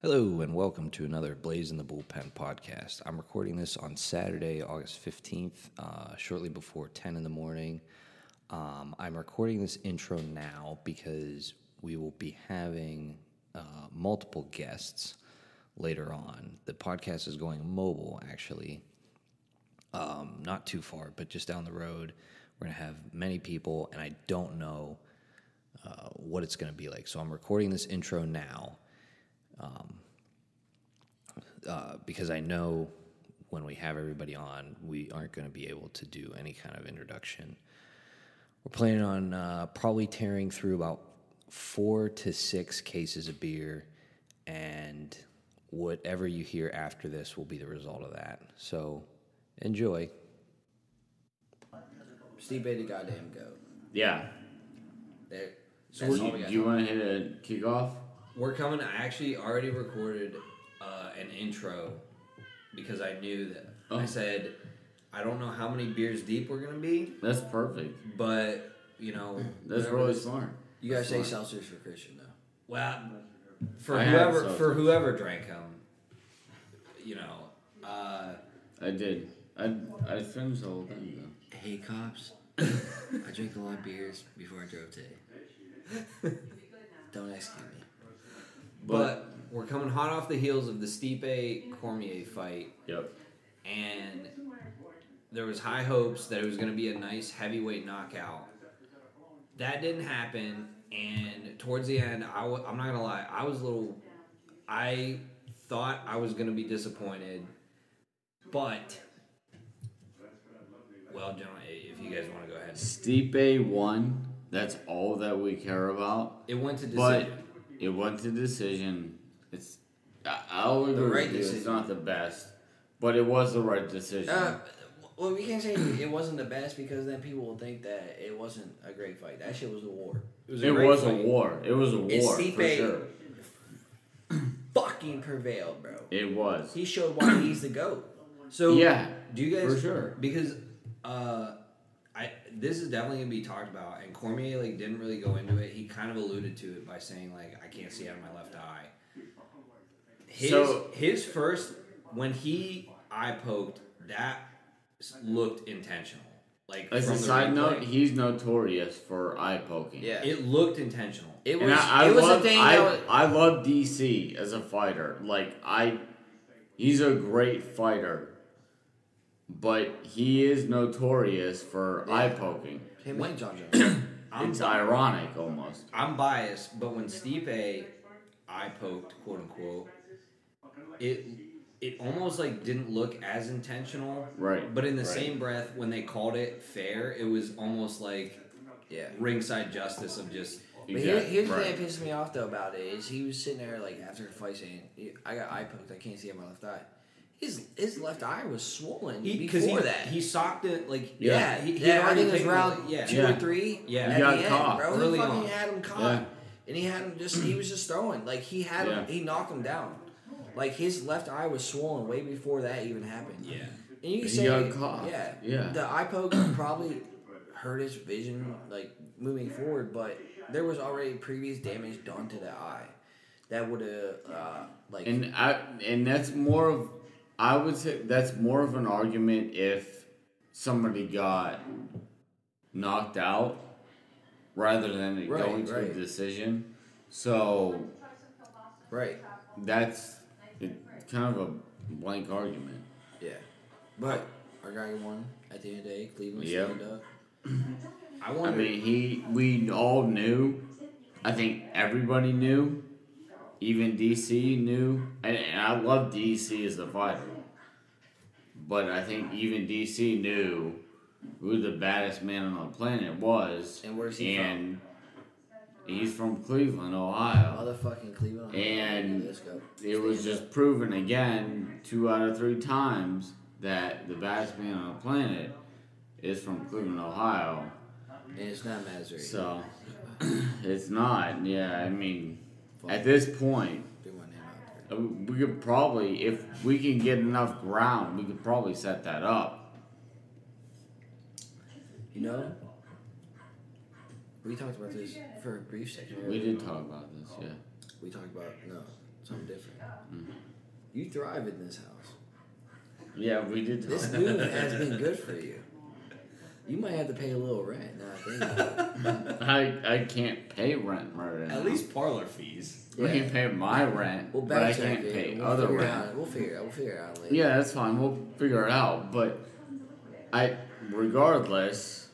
Hello, and welcome to another Blaze in the Bullpen podcast. I'm recording this on Saturday, August 15th, uh, shortly before 10 in the morning. Um, I'm recording this intro now because we will be having uh, multiple guests later on. The podcast is going mobile, actually, um, not too far, but just down the road. We're going to have many people, and I don't know uh, what it's going to be like. So I'm recording this intro now uh, because I know when we have everybody on, we aren't going to be able to do any kind of introduction. We're planning on uh, probably tearing through about four to six cases of beer, and whatever you hear after this will be the result of that. So enjoy. Stipe the goddamn goat. Yeah. There. So That's do all we you, got. do you want to hit a kickoff? We're coming. I actually already recorded uh, an intro because I knew that. I Oh. said, I don't know how many beers deep we're going to be, That's perfect. but, you know, That's really this- smart. You gotta say Smart. seltzers for Christian though. Well, for I whoever for whoever drank them, you know, uh, I did. I I finished the whole thing though. Hey cops, I drink a lot of beers before I drove today. Don't execute me. But we're coming hot off the heels of the Stipe Cormier fight, Yep. and there was high hopes that it was going to be a nice heavyweight knockout. That didn't happen, and towards the end, I w- I'm not gonna lie, I was a little. I thought I was gonna be disappointed, but well, gentlemen, if you guys want to go ahead, Stipe won. That's all that we care about. it went to But decision. It went to decision. It's I, I'll agree right with you. It's not the best, but it was the right decision. Uh, well, we can't say it wasn't the best because then people will think that it wasn't a great fight. That shit was a war. It was it great was fight. a war. It was a It's war for Stipe. sure. Fucking prevailed, bro. It was. He showed why he's the goat. So Yeah, do you guys for sure. because uh, I this is definitely gonna be talked about, and Cormier like didn't really go into it. He kind of alluded to it by saying like I can't see out of my left eye. His So- his first when he eye poked that looked intentional. Like As a side replay. note, he's notorious for eye poking. Yeah. it looked intentional. It And was. I, I it was love, a thing I, that was. I love DC as a fighter. Like I, he's a great fighter, but he is notorious for Yeah. eye poking. Him and Jon Jones. I'm, It's ironic almost. I'm biased, but when Stipe eye poked, quote unquote, it it almost like didn't look as intentional. Right. But in the right. same breath, when they called it fair, it was almost like yeah. ringside justice of just But here, Exactly, here's the thing that pissed me off though about it is he was sitting there like after the fight saying, "I got eye poked. I can't see out my left eye." His his left eye was swollen because before he, that. he socked it like yeah, he, he yeah. had I think it was round like- yeah two Yeah. or three. Yeah. at He got the end, caught bro. early he fucking on. had him caught, Yeah. and he had him just. He was just throwing like he had him. He knocked him down. Like his left eye was swollen way before that even happened. yeah. And you He say, got caught. yeah, Yeah. The eye poke probably hurt his vision, like moving forward, but there was already previous damage done to the eye that would have, uh, like, And I and that's more of I would say that's more of an argument if somebody got knocked out rather than it Right, going to a decision. So right, that's it, kind of a blank argument. yeah. But our guy won at the end of the day. Cleveland Yep. stand up. I I mean, he we all knew. I think everybody knew. Even DC knew, and, and I love DC as a fighter. But I think even DC knew who the baddest man on the planet was. And where's he and he's from Cleveland, Ohio. Motherfucking Cleveland. And. It was just proven again, two out of three times, that the baddest man on the planet is from Cleveland, Ohio. And it's not Missouri. So it's not. Yeah, I mean, at this point, Threw my name out there. uh, we could probably, if we can get enough ground, we could probably set that up. You know, we talked about this for a brief second. We did talk about this, yeah. We talked about no something different. Mm-hmm. You thrive in this house. Yeah, we did. This move has been good for you. You might have to pay a little rent. Now I think about it. I I can't pay rent right now. At least parlor fees. I can pay my rent, We'll but I can't it. pay We'll other it rent. out. We'll figure it out. We'll figure it out later. Yeah, that's fine. We'll figure it out. But I, regardless,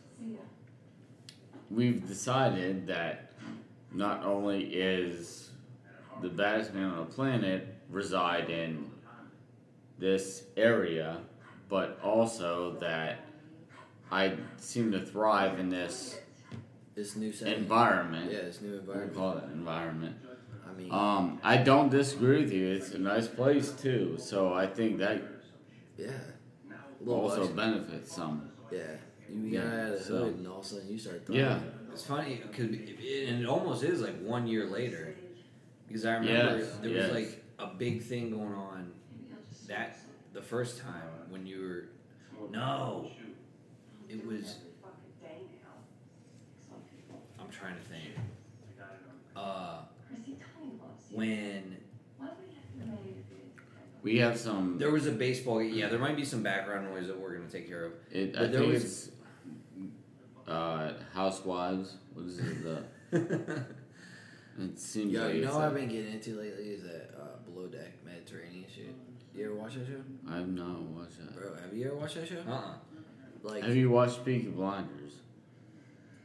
we've decided that not only is the baddest man on the planet reside in this area, but also that I seem to thrive in this This new setting. environment. Yeah, this new We'll environment. call it environment. I mean, Um, I don't disagree with you. It's a nice place too, so I think that yeah. Also luxury. benefits some. Yeah. You Yeah, out of the so- hood and all of a sudden you start thriving. Yeah. It's funny because and it almost is like one year later because I remember Yes, there yes. was like a big thing going on that the first time when you were no it was I'm trying to think uh when We have some. there was a baseball yeah there might be some background noise that we're gonna take care of It, but I there think was- it's uh, Housewives. What is it? The it seems Yo, like you know what a- I've been getting into lately is that uh, below deck Mediterranean shit. You ever watch that show? I've not watched that. Bro, have you ever watched that show? uh-uh Like Have you watched Peaky Blinders?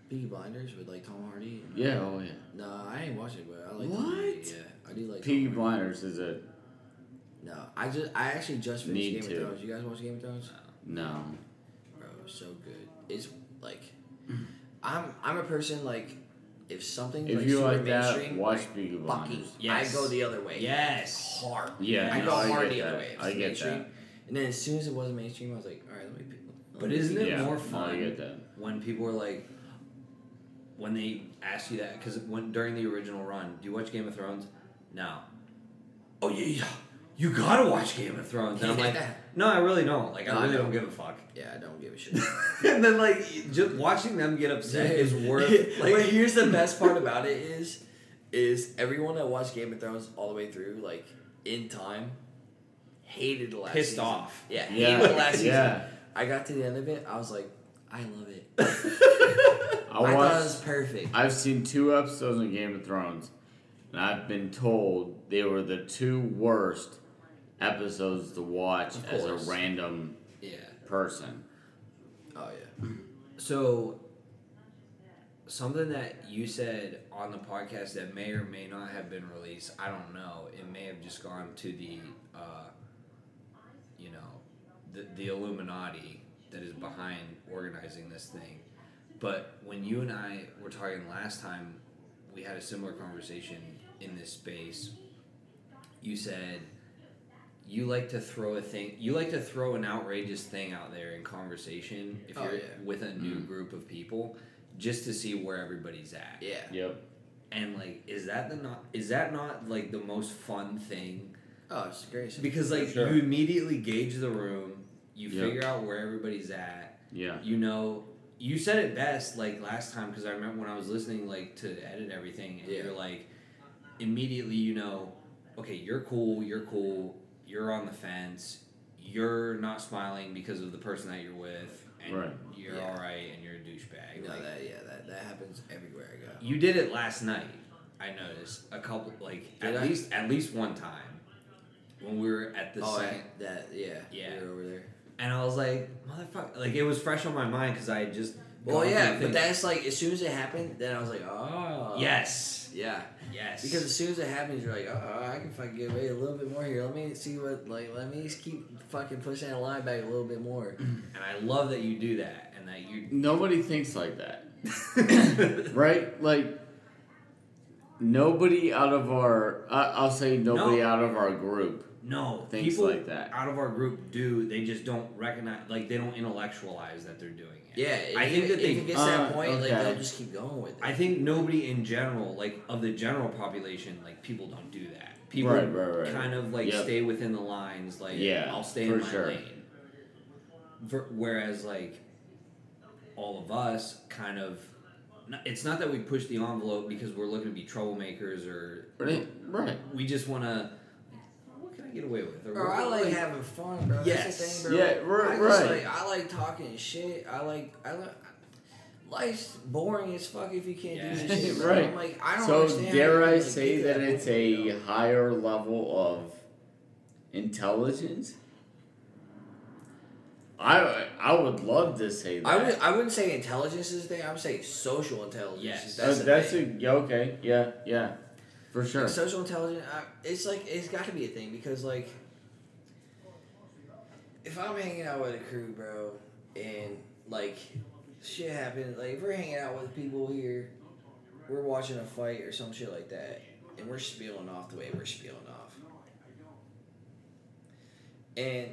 Peaky Blinders with like Tom Hardy? Yeah. Oh yeah. No, I ain't watching it, but I like Tom Hardy. What? Yeah, I do like Peaky Tom Hardy. Blinders is a No, I just I actually just finished Need Game to. of Thrones. You guys watch Game of Thrones? no. Bro, so good. It's like I'm I'm a person like if something If like you super like that, mainstream, watch like Peaky Bucky, Blinders. Yes. I go the other way. yes hard. Yeah, I go I hard get the other way. If I get mainstream. that. And then as soon as it wasn't mainstream, I was like, all right, let me pick. let But isn't it yeah, more fun? I get that. when people are like when they ask you that because when during the original run do you watch game of thrones no oh yeah, yeah you gotta watch game of thrones and i'm like no i really don't like No, i I really don't. don't give a fuck Yeah, I don't give a shit. and then like just watching them get upset is worth like but here's the best part about it is, is everyone that watched Game of Thrones all the way through, like in time, hated the last pissed season. off Yeah, Yeah, hated the last season. yeah. I got to the end of it, I was like, I love it. I I thought it was perfect. I've seen two episodes of Game of Thrones, and I've been told they were the two worst episodes to watch as a random yeah person. Oh yeah. so something that you said on the podcast that may or may not have been released i don't know it may have just gone to the uh, you know the, the illuminati that is behind organizing this thing but when you and i were talking last time we had a similar conversation in this space you said you like to throw a thing you like to throw an outrageous thing out there in conversation if Oh, you're yeah. with a new Mhm. group of people just to see where everybody's at Yeah. Yep. and like is that the not is that not like the most fun thing Oh, it's great. because like Sure. you immediately gauge the room you Yeah. figure out where everybody's at Yeah. you know you said it best like last time because i remember when i was listening like to edit everything and Yeah. you're like immediately you know okay you're cool you're cool you're on the fence you're not smiling because of the person that you're with and Right. you're Yeah. all right and you're a douchebag No, Like, that yeah, that, that happens everywhere I go. you did it last night i noticed a couple like Did at I? least at least one time when we were at the oh, second that yeah, Yeah. you're over there. and i was like motherfucker like it was fresh on my mind because i had just Well, yeah, but that's like as soon as it happened, then I was like, oh, yes yeah. yes Because as soon as it happens, you're like, oh, I can fucking get away a little bit more here. Let me see what, like, let me just keep fucking pushing that line back a little bit more. And I love that you do that and that you Nobody thinks like that, right? Like nobody out of our. I I'll say nobody No. out of our group. No, Things people like that. out of our group do. They just don't recognize, like they don't intellectualize that they're doing it. Yeah, I think that they. gets to that Uh, point, like they'll just keep going with it. I think nobody in general, like of the general population, like people don't do that. People Right, right, right. kind of like Yep. stay within the lines. Like, Yeah, I'll stay in my sure. lane. For, whereas, like all of us, kind of it's not that we push the envelope because we're looking to be troublemakers or Right, right. we just want to. What can get away with? Or Bro, I like like- having fun, bro. Yes. That's the thing, bro. Yeah, right, I right. Like, I like talking shit. I like. I like. Life's boring as fuck if you can't Yeah. do this shit. Right. I'm like, I don't So understand dare I like, say get that it's point, a though. higher level of intelligence? I I would love to say that. I would. I wouldn't say intelligence is the thing. I would say social intelligence. Yes. That's, Uh, the that's thing. a okay, yeah, yeah, for sure. Like, social intelligence. I, it's like it's got to be a thing because like, if I'm hanging out with a crew, bro, and like shit happens, like if we're hanging out with people here, we're watching a fight or some shit like that, and we're spilling off the way we're spilling off, and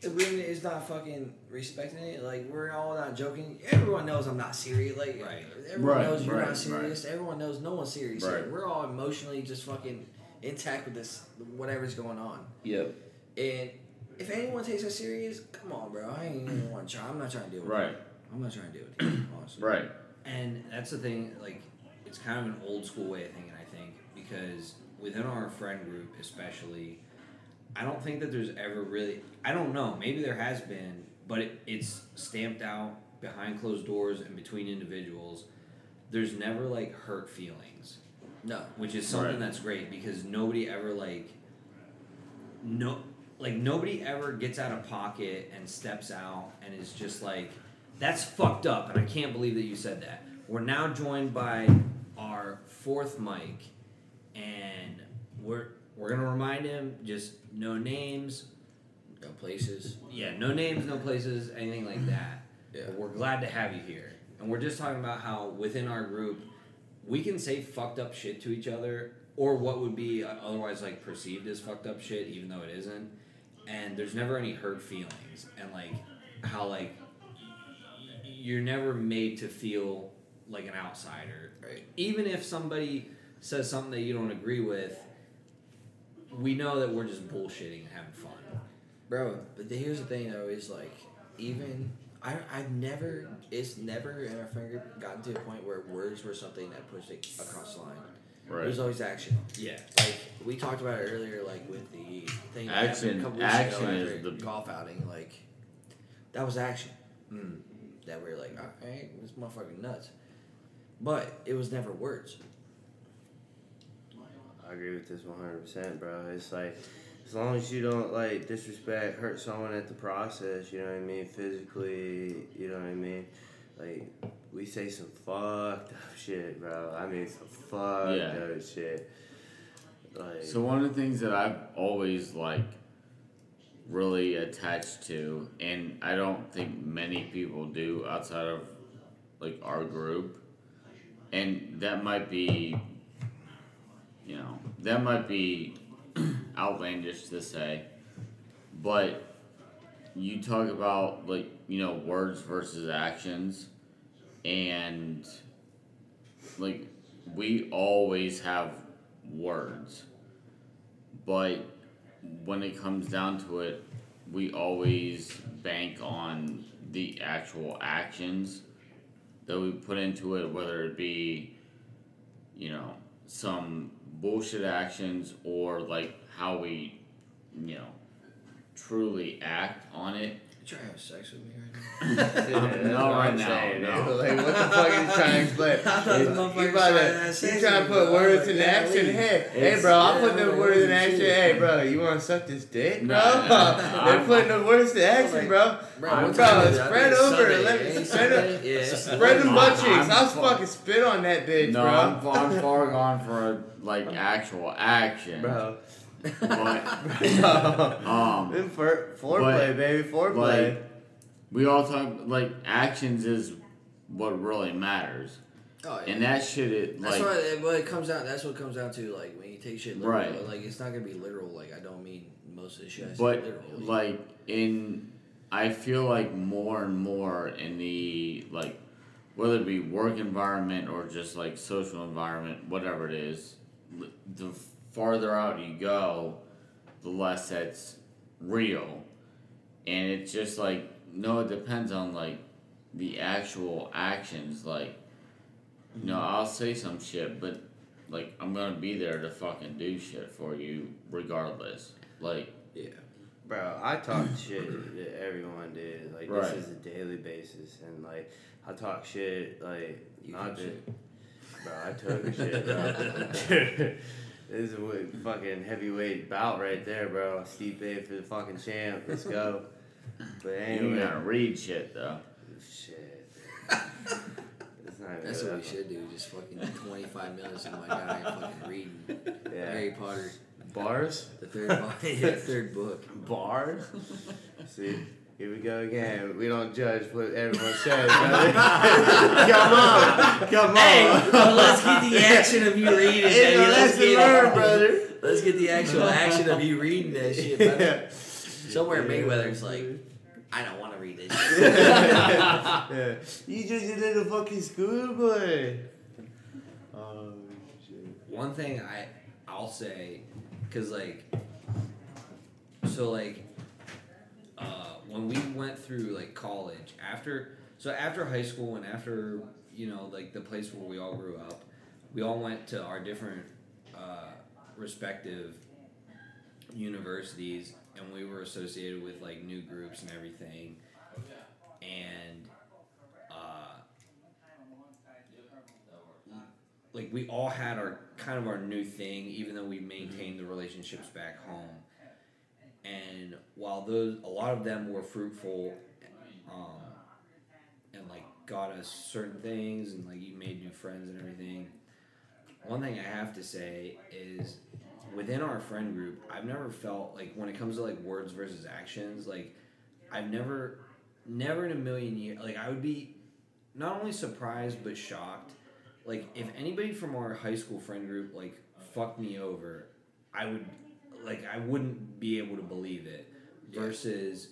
the room is not fucking respecting it. Like we're all not joking. Everyone knows I'm not serious. Like Right. everyone Right, knows you're right, not serious. Everyone knows no one's serious. Right. Like, we're all emotionally just fucking intact with this whatever's going on. Yep. And if anyone takes us serious, come on, bro. I ain't even want to try. I'm not trying to deal with Right. it. I'm not trying to deal with it. Honestly. Right. And that's the thing, like, it's kind of an old school way of thinking, I think, because within our friend group, especially, I don't think that there's ever really, I don't know, maybe there has been, but it, it's stamped out behind closed doors and between individuals. There's never, like, hurt feelings, No. which is something Right. that's great because nobody ever, like, no, like, nobody ever gets out of pocket and steps out and is just like, that's fucked up, and I can't believe that you said that. We're now joined by our fourth mic, and we're we're gonna remind him just no names, No places. yeah, no names, no places, anything like that. Yeah. But we're glad to have you here, and we're just talking about how within our group we can say fucked up shit to each other, or what would be otherwise like perceived as fucked up shit, even though it isn't. And there's never any hurt feelings, and like how like you're never made to feel like an outsider. Right. Even if somebody says something that you don't agree with, we know that we're just bullshitting and having fun. Bro, but the, here's the thing though, is like even I I've never it's never in our finger gotten to a point where words were something that pushed it across the line. Right. It was always action. Yeah. Like we talked about it earlier, like with the thing that happened Action- a couple weeks action ago is the- golf outing. Like that was action. Mm. That we are like, all right, this motherfucking nuts. But it was never words. I agree with this 100%, bro. It's like, as long as you don't, like, disrespect, hurt someone at the process, you know what I mean? Physically, you know what I mean? Like, we say some fucked up shit, bro. I mean, some fucked Yeah. up shit. Like, So one of the things that I've always like really attached to, and I don't think many people do outside of like our group, and that might be, you know, that might be outlandish to say, but you talk about like you know words versus actions, and like we always have words. But when it comes down to it we always bank on the actual actions that we put into it whether it be you know some bullshit actions or like how we you know truly act on it trying to have sex with me right now? that's no, right now, saying, no. Like, what the fuck are you trying to explain? I thought the motherfucker you trying to to, have you sex trying to put me, words bro. into Yeah, action. leave. Hey, hey, bro, I'm yeah, putting the like, words holy in action. shit. Hey, bro, you want to suck this dick, bro? Nah, nah, They're putting the words to action, bro. Bro, I'm what Bro, time is it? Spread over. Let me eh? spread Sunday? up. Spread them I'm- butt cheeks. I'm I'll fucking spit on that bitch, no bro. I'm, I'm far gone for like actual action Bro. But um Then for, foreplay, But, baby, foreplay. like we all talk like actions is what really matters Oh, yeah. and that shit it That's like what it, what it comes down. That's what it comes down to. Like when you take shit literal, Right. like it's not gonna be literal. Like I don't mean most of the shit. I but literally. like in i feel like more and more in the like whether it be work environment or just like social environment whatever it is the farther out you go the less that's real and it's just like no it depends on like the actual actions like No, mm-hmm. I'll say some shit, but like I'm gonna be there to fucking do shit for you regardless. Like Yeah. Bro, I talk shit that everyone did. Like Right. this is a daily basis, and like I talk shit like You not just, bro. I took shit, bro. this is a fucking heavyweight bout right there, bro. Steve A for the fucking champ. Let's go. But anyway, you anyway, gotta read shit though. shit. It's not That's good. what we should do. Just fucking 25 minutes of my guy fucking reading Yeah. Harry Potter, Bars. the third book. the third book. Bars. See. Here we go again. We don't judge what everyone says, brother. come on, come on. Hey, let's get the action of you reading. It's a Let's lesson get learned, brother. Let's get the actual action of you reading that shit. brother. Somewhere Mayweather's like, I don't want to read this. shit. yeah. You just a little fucking schoolboy. Oh shit. One thing I I'll say, cause like, so like, uh, when we went through like college after, so after high school and after you know like the place where we all grew up, we all went to our different uh, respective universities, and we were associated with like new groups and everything, and. Uh, like we all had our kind of our new thing, even though we maintained the relationships back home. And while those, a lot of them were fruitful, um, and like got us certain things, and like you made new friends and everything. One thing I have to say is, within our friend group, I've never felt like when it comes to like words versus actions, like I've never, never in a million years, like I would be not only surprised but shocked like if anybody from our high school friend group like fucked me over i would like i wouldn't be able to believe it versus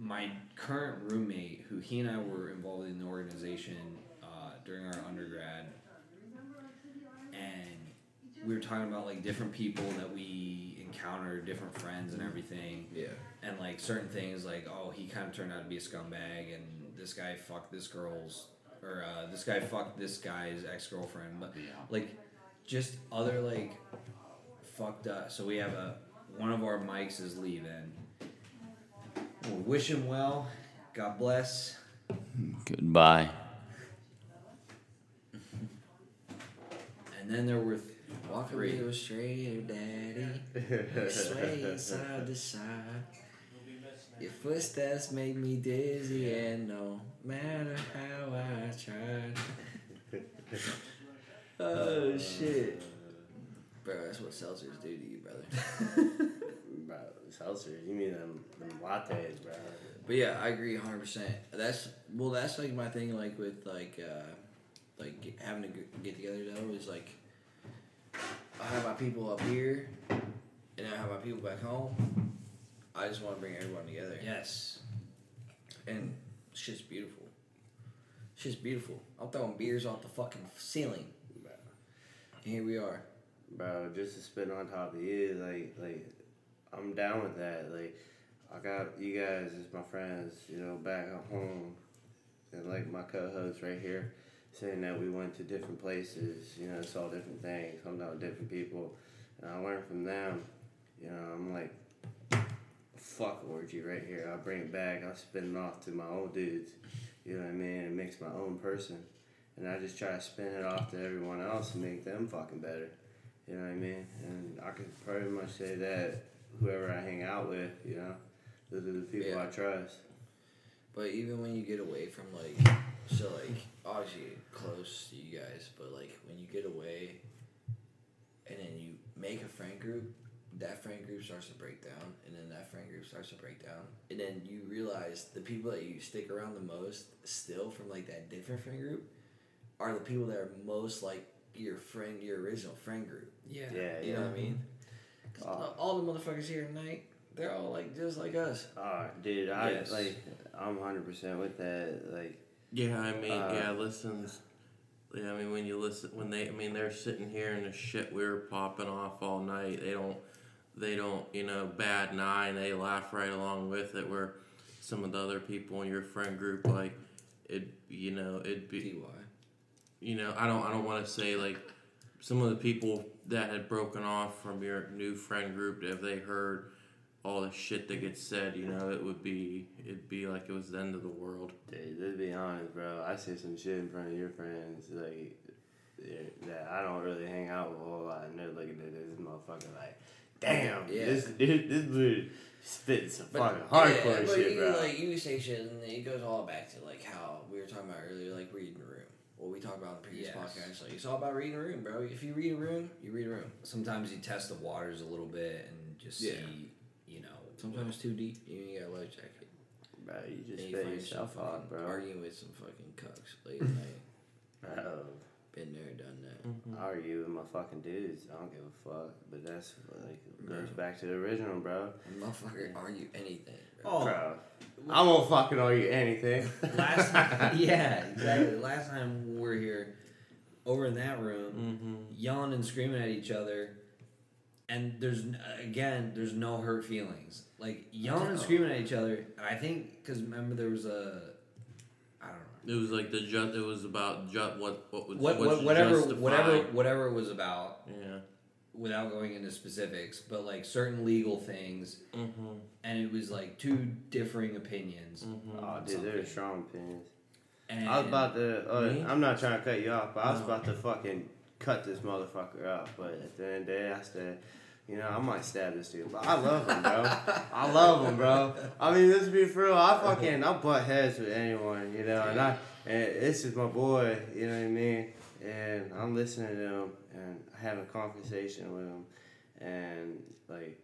my current roommate who he and i were involved in the organization uh, during our undergrad. And we were talking about like different people that we encountered different friends and everything. Yeah. and like certain things like oh he kind of turned out to be a scumbag and this guy fucked this girl's or uh, this guy fucked this guy's ex-girlfriend. But like just other like fucked up so we have a one of our mics is leaving we wish him well god bless Goodbye. and then there were th- Walk Three. a little straighter, daddy. Sway side to side. Your footsteps make me dizzy, and no matter how I tried. oh shit Bro, that's what seltzers do to you, brother. Bro, seltzers. You mean them, them lattes, bro. But yeah, I agree 100%. That's, well, that's like my thing, like with like, uh, like get- having to get get together though, is like, I have my people up here, and I have my people back home. I just want to bring everyone together. yes And shit's beautiful. Shit's beautiful. I'm throwing beers off the fucking ceiling. And here we are. Bro, just to spit on top of you, like, like, I'm down with that. Like, I got you guys as my friends, you know, back at home, and like my co-host right here, saying that we went to different places, you know, saw different things, hung out with different people, and I learned from them. You know, I'm like, fuck orgy right here. I'll bring it back. I'll spin it off to my own dudes. You know what I mean? And makes my own person. And I just try to spin it off to everyone else and make them fucking better. You know what I mean? And I could pretty much say that whoever I hang out with, you know, those are the people Yeah. I trust. But even when you get away from like, so like obviously close to you guys, but like when you get away, and then you make a friend group, that friend group starts to break down, and then that friend group starts to break down, and then you realize the people that you stick around the most, still from like that different friend group, are the people that are most like your friend, your original friend group. Yeah Yeah, You yeah. know what I mean? 'Cause Oh. all the motherfuckers here tonight, they're all like just like us. Oh, dude, I Yes. like. I'm hundred percent with that. Like, Yeah, I mean, Uh, yeah, listens. Yeah, I mean, when you listen, when they, I mean, they're sitting here and the shit we were popping off all night. They don't, they don't, you know, bad nine. They laugh right along with it. Where some of the other people in your friend group, like, it, you know, it'd be, Ty. you know, I don't I don't want to say like some of the people that had broken off from your new friend group. If they heard all the shit that gets said, you know, it would be it'd be like it was the end of the world. Dude, let's be honest, bro. I say some shit in front of your friends, like that I don't really hang out with a whole lot, and they're looking at this motherfucker like, damn, Yeah. this dude, this dude spitting some But- fucking hardcore yeah, but shit, you, bro. Like you say shit, and it goes all back to like how we were talking about earlier, like reading room. What we talked about in the previous Yes. podcast, like it's all about reading a room, bro. If you read a room, you read a room. Sometimes you test the waters a little bit and just Yeah. see, you know. Sometimes too deep, you ain't got a life jacket. bro, you just And you find yourself yourself off, bro. Arguing with some fucking cucks late at night. Bro, Been there, done that. I argue with my fucking dudes. I don't give a fuck, but that's like goes Bro. back to the original, bro. Motherfucker, argue anything, bro. Oh, Bro, I won't fucking argue anything. last yeah, exactly. Last time we were here, over in that room, Mm-hmm. yelling and screaming at each other, and there's again, there's no hurt feelings. Like yelling and screaming at each other, and I think because remember there was a, I don't know. It was like the ju- It was about ju- what what was What, what's what, whatever, justified. whatever, whatever it was about, Yeah. without going into specifics, but like certain legal things, Mm-hmm. and it was like two differing opinions. Mm-hmm. Oh, dude, they're strong opinions. And I was about to. Uh, I'm not trying to cut you off, but I was No. about to fucking cut this motherfucker up. But at the end of the day, I said, you know, I might stab this dude, but I love him, bro. I love him, bro. I mean, let's be for real. I fucking I butt heads with anyone, you know, and I and this is my boy, you know what I mean. And I'm listening to him and having a conversation with him, and like.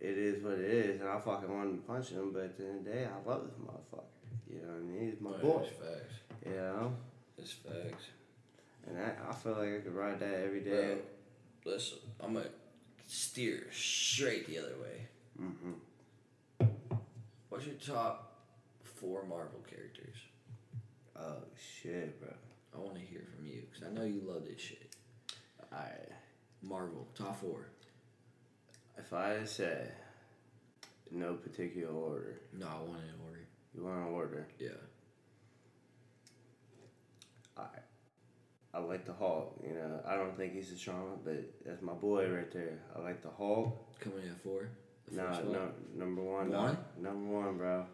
It is what it is, and I fucking wanted to punch him, but at the end of the day, I love this motherfucker. You know what I mean? He's my boy. It's facts. You know? It's facts. And I, I feel like I could ride that every day. Bro, listen, I'm gonna steer straight the other way. hmm What's your top four Marvel characters? Oh shit, bro. I want to hear from you because I know you love this shit. Alright. Marvel top four. If I say no particular order, No, I want in order. you want an order? Yeah. I like the Hulk. You know, I don't think he's a strong, but that's my boy right there. I like the Hulk. Coming in at four. The No, number one. One? Number one, bro.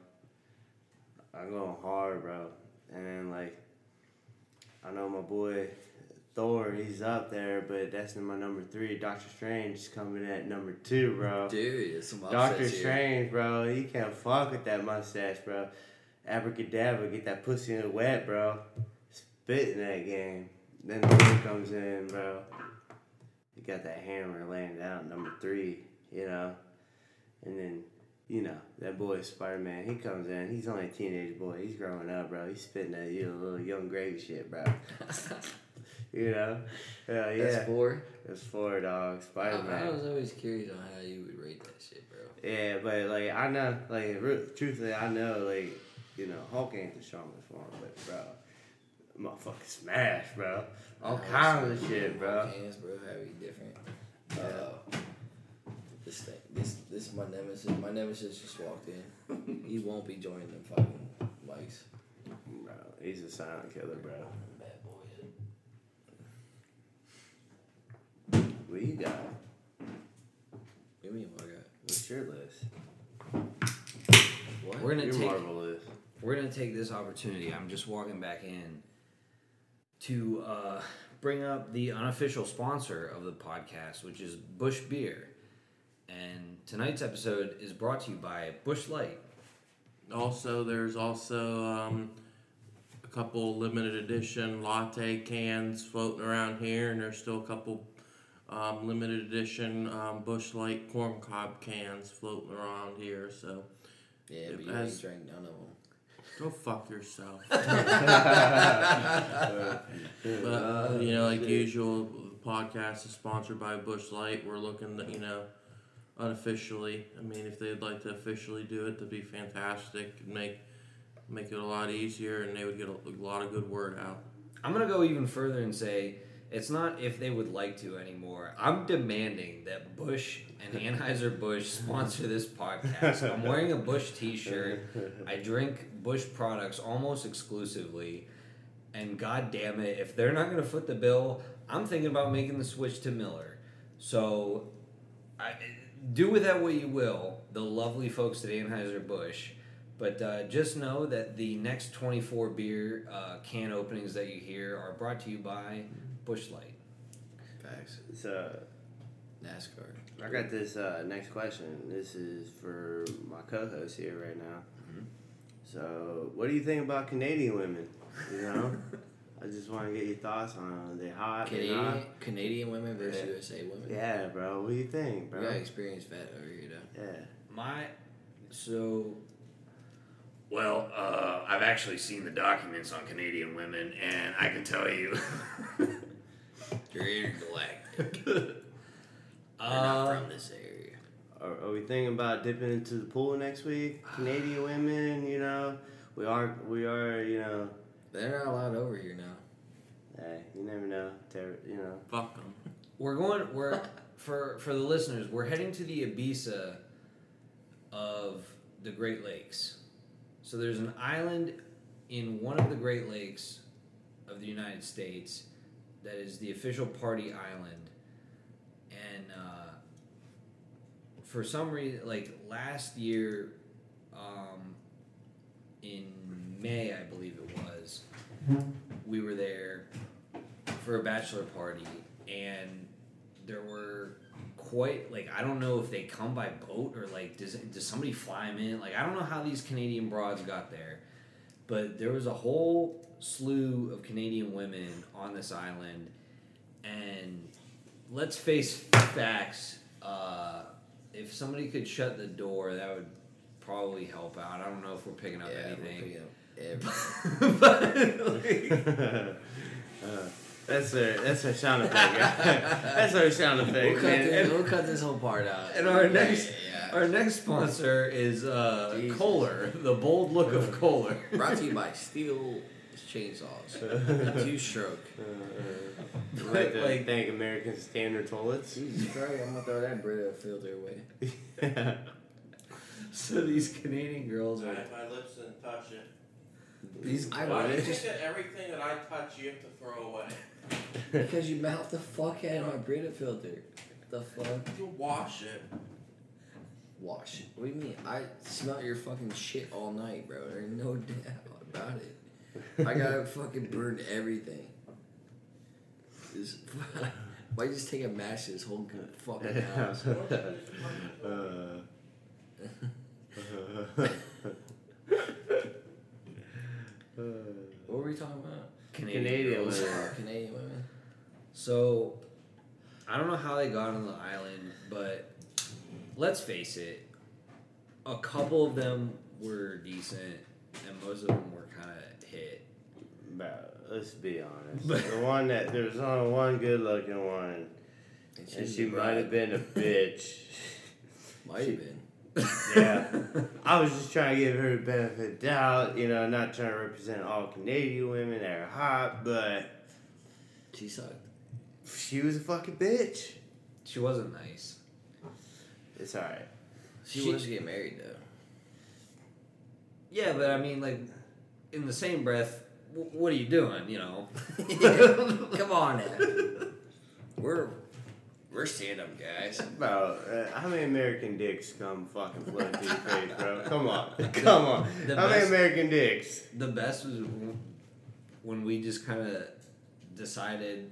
I'm going hard, bro. And then like, I know my boy Thor. He's up there, but that's in my number three. Doctor Strange is coming at number two, bro. Dude, it's some Doctor here. Strange, bro. He can't fuck with that mustache, bro. Abracadabra, get that pussy in the wet, bro. Spit in that game. Then Thor comes in, bro. He got that hammer laying down, number three, you know. And then, you know, that boy Spider Man, he comes in. He's only a teenage boy. He's growing up, bro. He's spitting that you know, little young gravy shit, bro. you know? Hell yeah. That's four. It's four dogs. I, Spider Man. I was always curious on how you would rate that shit, bro. Yeah, but like I know, like truthfully, I know, like you know, Hulk ain't the strongest one, but bro, motherfucking smash, bro, all Yeah, kinds of shit, bro. Hands, bro, heavy, different. Uh, this thing, this this my nemesis. My nemesis just walked in. he won't be joining them fucking mics. Bro, he's a silent killer, bro. Bad boys. What you got? What do you mean what I got? What's your list? What? We're gonna your take Marvel list. we're gonna take this opportunity. I'm just walking back in to uh, bring up the unofficial sponsor of the podcast, which is Busch Beer. And tonight's episode is brought to you by Busch Light. Also, there's also um, a couple limited edition latte cans floating around here, and there's still a couple um, limited edition um, Busch Light corn cob cans floating around here. So Yeah, but It you has- ain't drank none of them. Go fuck yourself. Uh, But you know, like usual, the podcast is sponsored by Busch Light. We're looking, to, you know, unofficially. I mean, if they'd like to officially do it, that'd be fantastic. It'd make make it a lot easier, and they would get a, a lot of good word out. I'm gonna go even further and say it's not if they would like to anymore. I'm demanding that Busch and Anheuser Busch sponsor this podcast. I'm wearing a Busch T-shirt. I drink Busch products almost exclusively, and god damn it, if they're not going to foot the bill, I'm thinking about making the switch to Miller. So, I, do with that what you will, the lovely folks at Anheuser Busch. But uh, just know that the next 24 beer uh, can openings that you hear are brought to you by Busch Light. Facts. So NASCAR. I got this uh, next question. This is for my co-host here right now. Mm-hmm. So, what do you think about Canadian women? You know, I just want to get your thoughts on them. Are they hot? They not? Canadian Canadian women versus Yeah. USA women. Yeah, bro. What do you think, bro? We got experienced vet over here though. Yeah. My so Well, uh, I've actually seen the documents on Canadian women, and I can tell you. You're intergalactic. They're not uh, from this area. Are, are we thinking about dipping into the pool next week? Canadian women, you know, we are, we are, you know. They're not allowed over here now. Hey, you never know. Ter- you know. Fuck them. we're going we're for for the listeners, we're heading to the Ibiza of the Great Lakes. So there's an island in one of the Great Lakes of the United States that is the official party island. And uh, for some reason, like last year, um, in May, I believe it was, we were there for a bachelor party, and there were quite like I don't know if they come by boat or like does does somebody fly them in? Like I don't know how these Canadian broads got there, but there was a whole slew of Canadian women on this island, and let's face facts. Uh, if somebody could shut the door, that would probably help out. I don't know if we're picking up yeah, we're anything. picking up but like, Uh, that's a that's a sound effect. that's our sound We'll effect, cut, man. this, we'll cut this whole part out. And our next- yeah. Our next sponsor is uh, Jesus. Kohler, the bold look of Kohler. Brought to you by Stihl Chainsaws. Two stroke. I'd like to Like- thank American Standard Toilets. Jesus Christ, I'm gonna throw that Brita filter away. So these Canadian girls are my lips didn't touch it. these. I Why do you think that everything that I touch you have to throw away? because you mouth the fuck out of my Brita filter. The fuck? You wash it. Wash. it. What do you mean? I smell your fucking shit all night, bro. There's no doubt about it. I gotta fucking burn everything. This, why you just take a match to this whole fucking house? Uh, What were we talking about? Canadian girls. women. Canadian women. So I don't know how they got on the island, but let's face it, a couple of them were decent, and most of them were kind of hit. Bro, let's be honest. the one that there was only one good looking one, and she's she might have been a bitch. Might have been. yeah. I was just trying to give her the benefit of the doubt, you know, not trying to represent all Canadian women that are hot, but She sucked. she was a fucking bitch. She wasn't nice. It's alright. She, She- wants to get married though. Yeah, but I mean, like, in the same breath, w- what are you doing? You know. Come on now. We're we're stand up guys. Bro, uh, how many American dicks come fucking floating through your face, bro? Come on. Come on. The how many American dicks? The best was when we just kind of decided,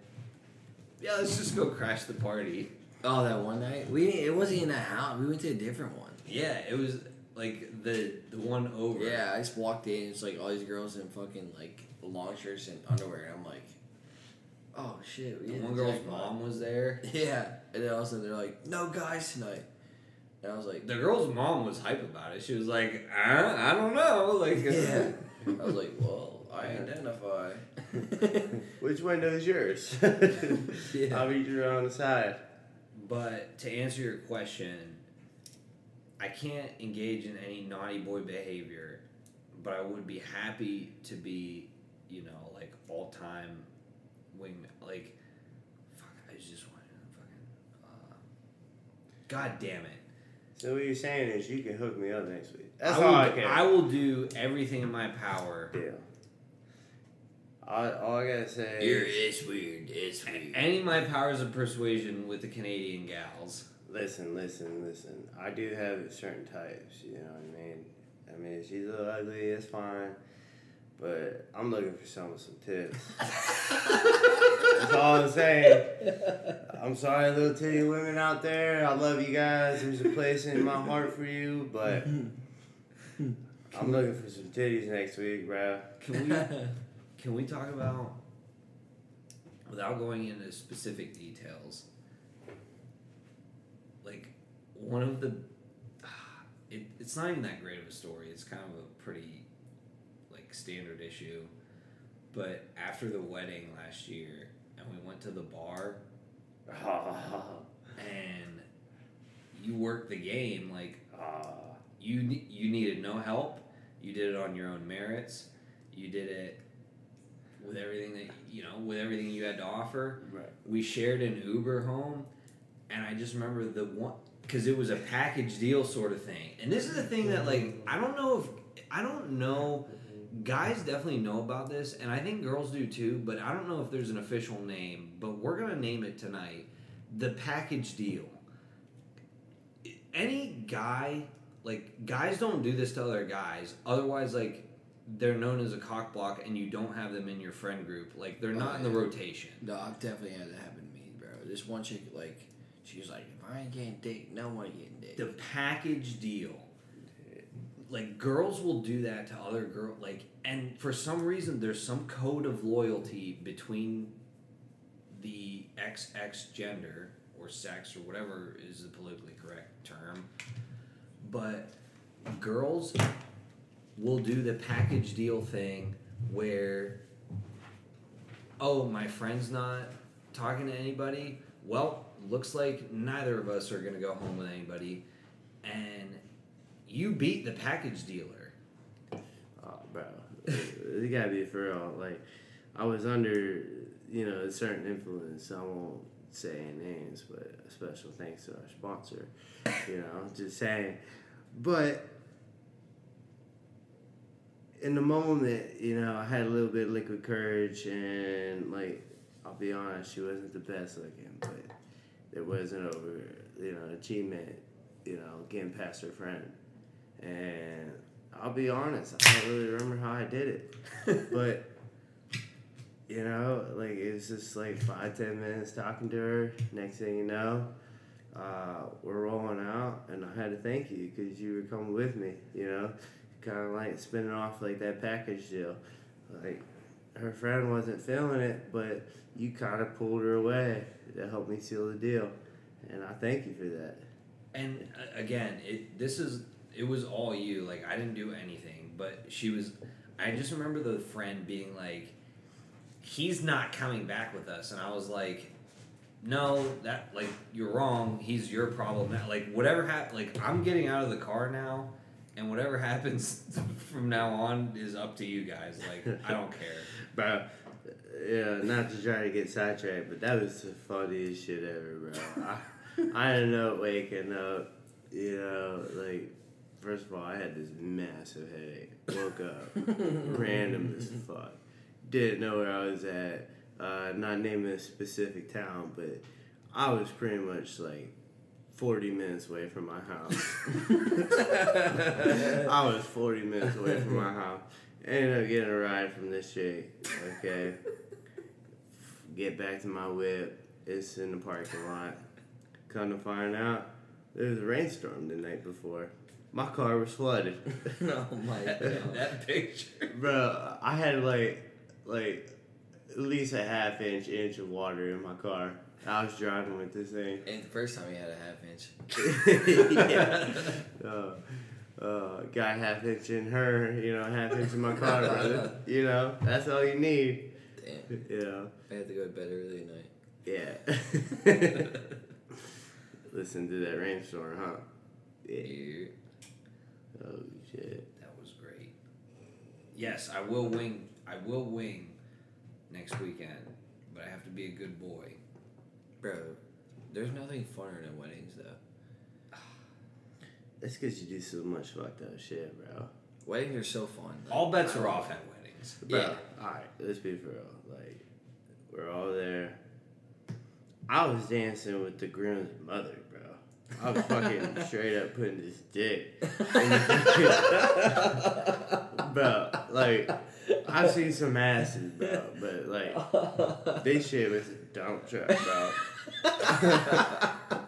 yeah, let's just go crash the party. Oh, that one night we it wasn't in that house. We went to a different one. Yeah, it was like the the one over. Yeah, I just walked in. It's like all these girls in fucking like long shirts and underwear, and I'm like, oh shit. We The one girl's jackpot. mom was there. Yeah, and then all of a sudden they're like, no guys tonight. And I was like, The girl's mom was hype about it. She was like, I, I don't know. Like, yeah. I was like, well, I identify. Which window is yours? Yeah. I'll be you on the side. But to answer your question, I can't engage in any naughty boy behavior, but I would be happy to be, you know, like all time wing. Like, fuck, I just want to fucking. Uh, God damn it. So what you're saying is you can hook me up next week. That's I all will, I can. I will do everything in my power. Yeah. all, all I gotta say. You're, it's weird. It's weird. Any of my powers of persuasion with the Canadian gals. Listen, listen, listen. I do have certain types. You know what I mean. I mean, if she's a little ugly, it's fine. But I'm looking for some with some tits. That's all I'm saying. I'm sorry, little titty women out there. I love you guys. There's a place in my heart for you, but I'm looking for some titties next week, bro. Can we can we talk about without going into specific details? Like one of the it, it's not even that great of a story. It's kind of a pretty like standard issue. But after the wedding last year and we went to the bar and you worked the game like you you needed no help. You did it on your own merits. You did it with everything that you know, with everything you had to offer. Right. We shared an Uber home, and I just remember the one because it was a package deal sort of thing. And this is the thing that like I don't know if I don't know. Guys definitely know about this, and I think girls do too. But I don't know if there's an official name. But we're gonna name it tonight. The package deal. Any guy like guys don't do this to other guys otherwise like they're known as a cock block and you don't have them in your friend group like they're not in the oh, rotation Dog definitely had that happen to me, bro. This one chick, like, she was like, if I ain't getting dick, no one getting dick. the package deal. Like girls will do that to other girl like and for some reason there's some code of loyalty between the xx gender or sex or whatever is the politically correct term. But girls will do the package deal thing where oh my friend's not talking to anybody. Well looks like neither of us are going to go home with anybody and you beat the package dealer Oh, bro, you gotta be for real. Like, I was under, you know, a certain influence. I won't say names, but a special thanks to our sponsor. You know, just saying. But in the moment, you know, I had a little bit of liquid courage, and like, I'll be honest, she wasn't the best looking, but there wasn't over, you know, achievement, you know, getting past her friend, and I'll be honest, I don't really remember how I did it. but you know, like it was just like five, ten minutes talking to her. Next thing you know, uh, we're rolling out, and I had to thank you because you were coming with me. You know, kind of like spinning off like that package deal. Like her friend wasn't feeling it, but you kind of pulled her away. To help me seal the deal, and I thank you for that. and uh, again it this is it was all you like i didn't do anything but she was i just remember the friend being like he's not coming back with us and i was like no that like you're wrong. He's your problem. Now like whatever hap- like i'm getting out of the car now and whatever happens from now on is up to you guys like i don't care Bro, yeah, not to try to get sidetracked, but that was the funniest shit ever, bro. I, I ended up waking up, you know, like, first of all, I had this massive headache. Woke up, random as fuck. Didn't know where I was at. Uh, not naming a specific town, but I was pretty much like 40 minutes away from my house. I was 40 minutes away from my house. Ended up getting a ride from this chick. Okay. Get back to my whip. It's in the parking lot. Come to find out, there was a rainstorm the night before. My car was flooded. oh my that, god. that picture Bro, I had like, like, at least a half inch, inch of water in my car. I was driving with this thing. And the first time he had a half inch. yeah. Uh, uh, got half inch in her, you know, half inch in my car, brother. You know, that's all you need. Damn. You know, I had to go to bed early at night. yeah. Listen to that rainstorm, huh? Yeah. Yeah. Oh shit. That was great. Yes, I will wing. I will wing next weekend, but I have to be a good boy. Bro, there's nothing funner than weddings, though. That's because you do so much fucked up shit, bro. Weddings are so fun. like, All bets are off at weddings. Bro, Yeah. alright, let's be for real. Like, we're all there. I was dancing with the groom's mother, bro. I was fucking straight up putting this dick in the Bro, like, I've seen some asses, bro, but like, this shit was a dump truck, bro.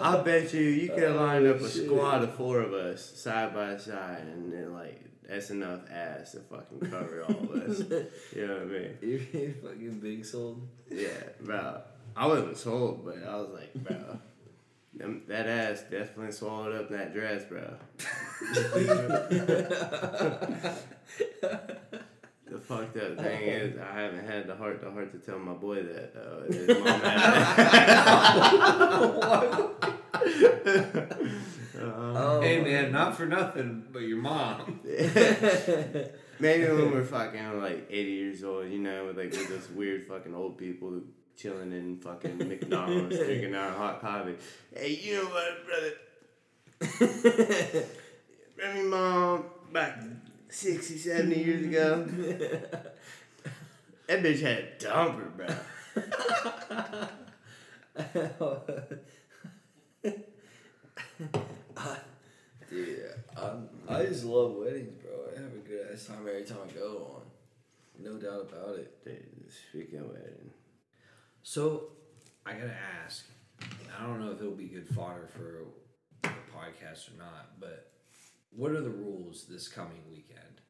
I, bet you you could oh, have lined up a squad of four of us side by side, and then like that's enough ass to fucking cover all of us. You know what I mean? You're fucking big sold. Yeah, bro. I wasn't sold, but I was like, bro, them, that ass definitely swallowed up that dress, bro. the fucked up thing is, I haven't had the heart to heart to tell my boy that though. His mom had Oh, Hey uh-huh. man, not for nothing, but your mom. Maybe when we're fucking like 80 years old, you know, with like with those weird fucking old people chilling in fucking McDonald's, drinking our hot coffee. Hey, you know what, brother? Remember mom back 60, 70 years ago? that bitch had a dumper, bro. Dude, I'm, I just love weddings, bro. I have a good ass time every time I go on. No doubt about it. Dude, speaking wedding. So, I gotta ask. I don't know if it'll be good fodder for the podcast or not, but what are the rules this coming weekend?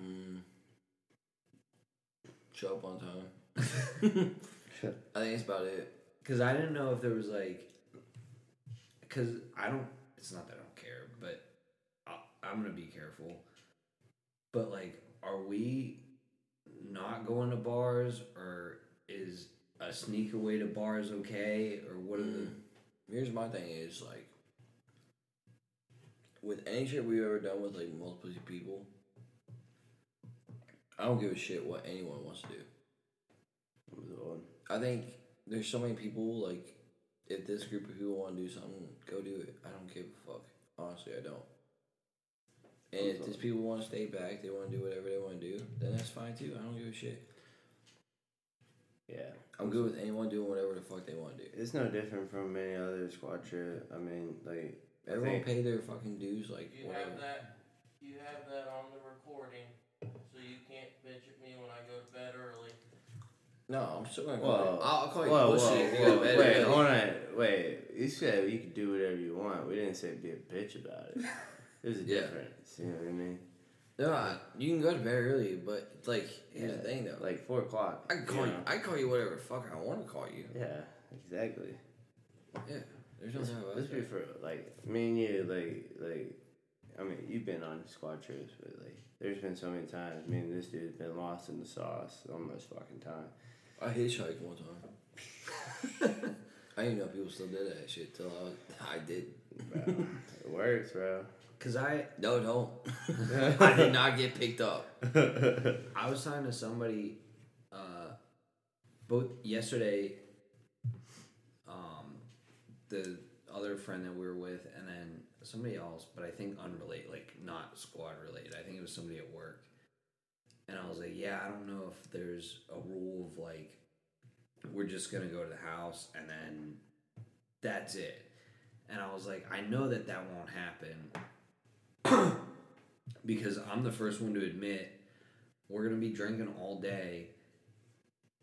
Mm. Show up on time. I think it's about it. Because I didn't know if there was like, because I don't. It's not that I don't care, but I'll, I'm gonna be careful. But like, are we not going to bars, or is a sneak away to bars okay, or what are the? Here's my thing is like with any trip we've ever done with like multiple people, I don't give a shit what anyone wants to do. I think there's so many people like if this group of people want to do something, go do it. I don't give a fuck. Honestly, I don't. And if these people want to stay back, they want to do whatever they want to do, then that's fine too. I don't give a shit. Yeah. I'm good with anyone doing whatever the fuck they want to do. It's no different from any other squad trip. I mean, like, Everyone think- pay their fucking dues, like You whatever. have that. You have that on the recording, so you can't bitch at me when I go to bed early. No, I'm still gonna call Whoa. you. I'll, I'll call you whoa, pussy whoa, if you whoa, go to bed Wait, hold on. Wait, you said you could do whatever you want. We didn't say be a bitch about it. There's a Yeah. difference. You know what I mean? No, I, you can go to bed early, but like here's the thing though. Like four o'clock. I can call you. know? I can call you whatever the fuck I want to call you. Yeah, exactly. Yeah, there's no Let's, let's be for like me and you. Like, like, I mean, you've been on squad trips, but like, there's been so many times. Me and this dude's been lost in the sauce almost fucking time. I hitchhiked one time. I didn't know people still did that shit till I, was, I did. Bro, it works, bro. Cause I No, don't. I did not get picked up. I was talking to somebody, uh, both yesterday. The other friend that we were with, and then somebody else, but I think unrelated, like not squad related. I think it was somebody at work. And I was like, yeah, I don't know if there's a rule of like, we're just gonna go to the house and then that's it. And I was like, I know that that won't happen because I'm the first one to admit we're gonna be drinking all day,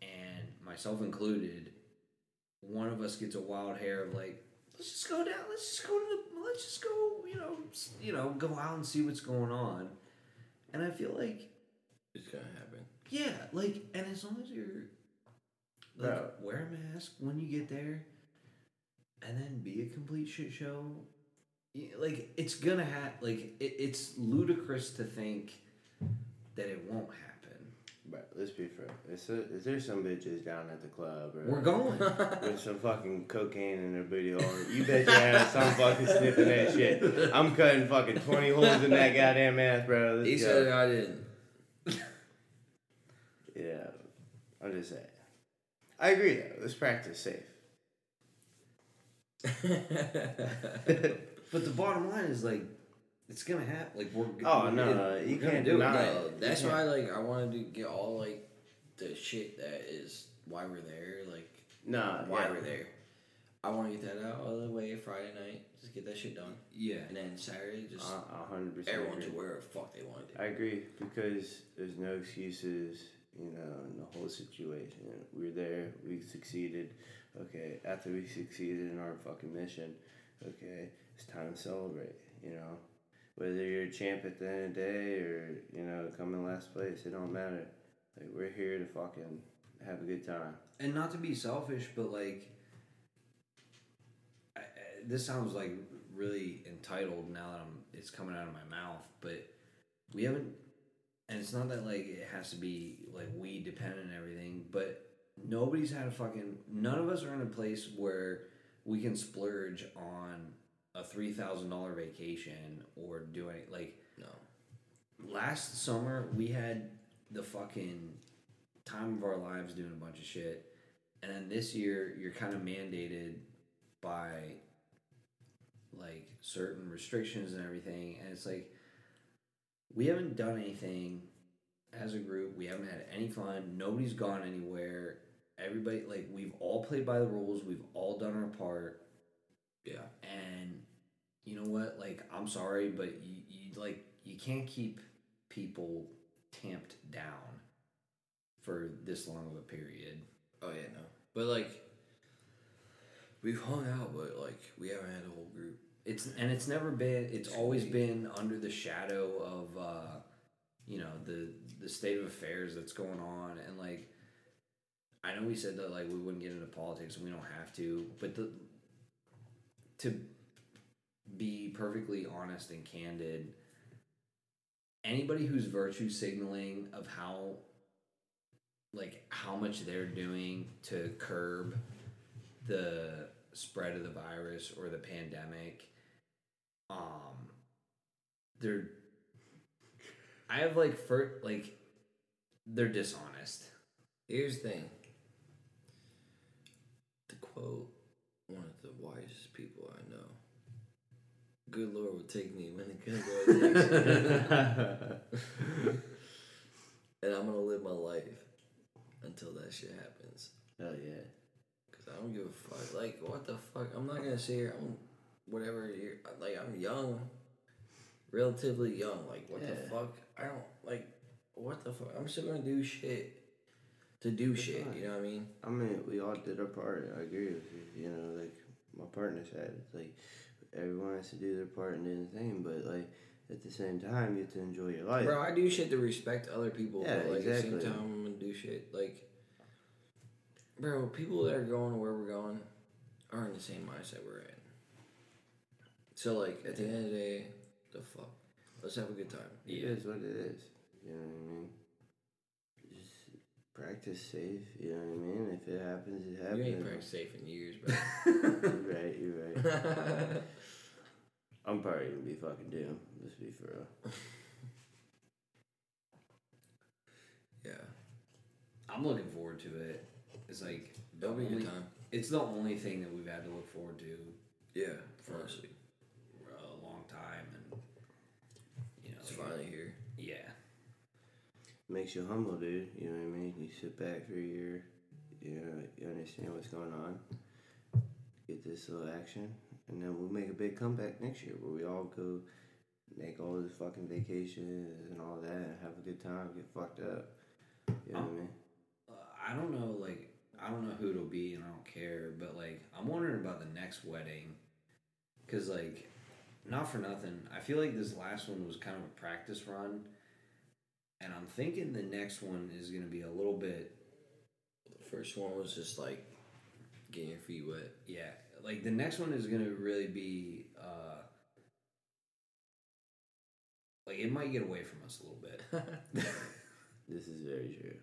and myself included. One of us gets a wild hair of like, let's just go down, let's just go to the, let's just go, you know, you know, go out and see what's going on. And I feel like, It's gonna happen. yeah, like, and as long as you're, like, Bro. wear a mask when you get there, and then be a complete shit show. Like it's gonna have like it, it's ludicrous to think that it won't happen. But let's be fair. Is there, is there some bitches down at the club? Or We're going. with some fucking cocaine in their booty hole. You bet your ass I'm fucking sniffing that shit. I'm cutting fucking 20 holes in that goddamn ass, bro. Let's He go. said I didn't. Yeah, I'm just saying. I agree though. Let's practice safe. But the bottom line is like, It's gonna happen. Like we're. Oh, we're no, gonna- you we're gonna can't do it. deny it. No, that's why like I wanted to get all like the shit that is why we're there, like Nah, why yeah. we're there. I want to get that out of the way Friday night, just get that shit done, Yeah. and then Saturday just hundred percent. everyone agree. to wherever the fuck they want to. I agree because there's no excuses, you know, in the whole situation. We're there, we succeeded. Okay, after we succeeded in our fucking mission, okay, it's time to celebrate. You know, whether you're a champ at the end of the day or you know come in last place, it don't matter. Like we're here to fucking have a good time. and not to be selfish, but like, I, I, this sounds like really entitled now that I'm it's coming out of my mouth, but we haven't, and it's not that like it has to be like we dependent and everything, but nobody's had a fucking none of us are in a place where we can splurge on a three thousand dollar vacation or do any like No, last summer we had the fucking time of our lives doing a bunch of shit. And then this year you're kind of mandated by like certain restrictions and everything. And it's like we haven't done anything as a group. We haven't had any fun. Nobody's gone anywhere. Everybody like we've all played by the rules. We've all done our part. Yeah, and you know what like i'm sorry but you, you like you can't keep people tamped down for this long of a period. Oh yeah, no, but like we've hung out, but like we haven't had a whole group. it's and it's never been it's always been under the shadow of uh you know the the state of affairs that's going on. And like i know we said that like we wouldn't get into politics and we don't have to but the to be perfectly honest and candid anybody who's virtue signaling of how like how much they're doing to curb the spread of the virus or the pandemic um they're i have like for like they're dishonest Here's the thing. To quote one of the wisest people I know, "Good Lord will take me when good Lord takes me," and I'm gonna live my life until that shit happens. Hell yeah. Cause I don't give a fuck. Like, what the fuck? I'm not gonna say here. I'm whatever. You're, like, I'm young, relatively young. Like, what the fuck? I don't like. What the fuck? I'm still gonna do shit to do shit. fine. You know what I mean? I mean, we all did our part. I agree with you. You know, like my partner said, it's like everyone has to do their part and do the thing, but like at the same time, you have to enjoy your life. Bro, I do shit to respect other people. Yeah, but like at the exactly. same time, I'm gonna do shit like. Bro, people that are going where we're going are in the same mindset we're in. So like at the end of the day, the fuck, let's have a good time. It is what it is. You know what I mean? Just practice safe. You know what I mean? If it happens, it happens. You ain't practiced safe in years, bro. You're right. You're right. I'm probably gonna be fucking doomed. Let's be for real. yeah, i'm looking forward to it it's like the that'll be a only, good time. it's the only thing that we've had to look forward to Yeah, For- honestly, a long time and you know it's like, finally here. Makes you humble, dude. You know what I mean? You sit back for a year. You know, you understand what's going on. Get this little action, and then we'll make a big comeback next year where we all go make all the fucking vacations and all that, and have a good time, get fucked up. You know what I mean? Uh, I don't know, like, I don't know who it'll be, and I don't care, but like, I'm wondering about the next wedding, cause like, not for nothing, I feel like this last one was kind of a practice run, and I'm thinking the next one is gonna be a little bit, The first one was just like getting your feet wet. yeah, like the next one is gonna really be, uh, like it might get away from us a little bit. This is very true.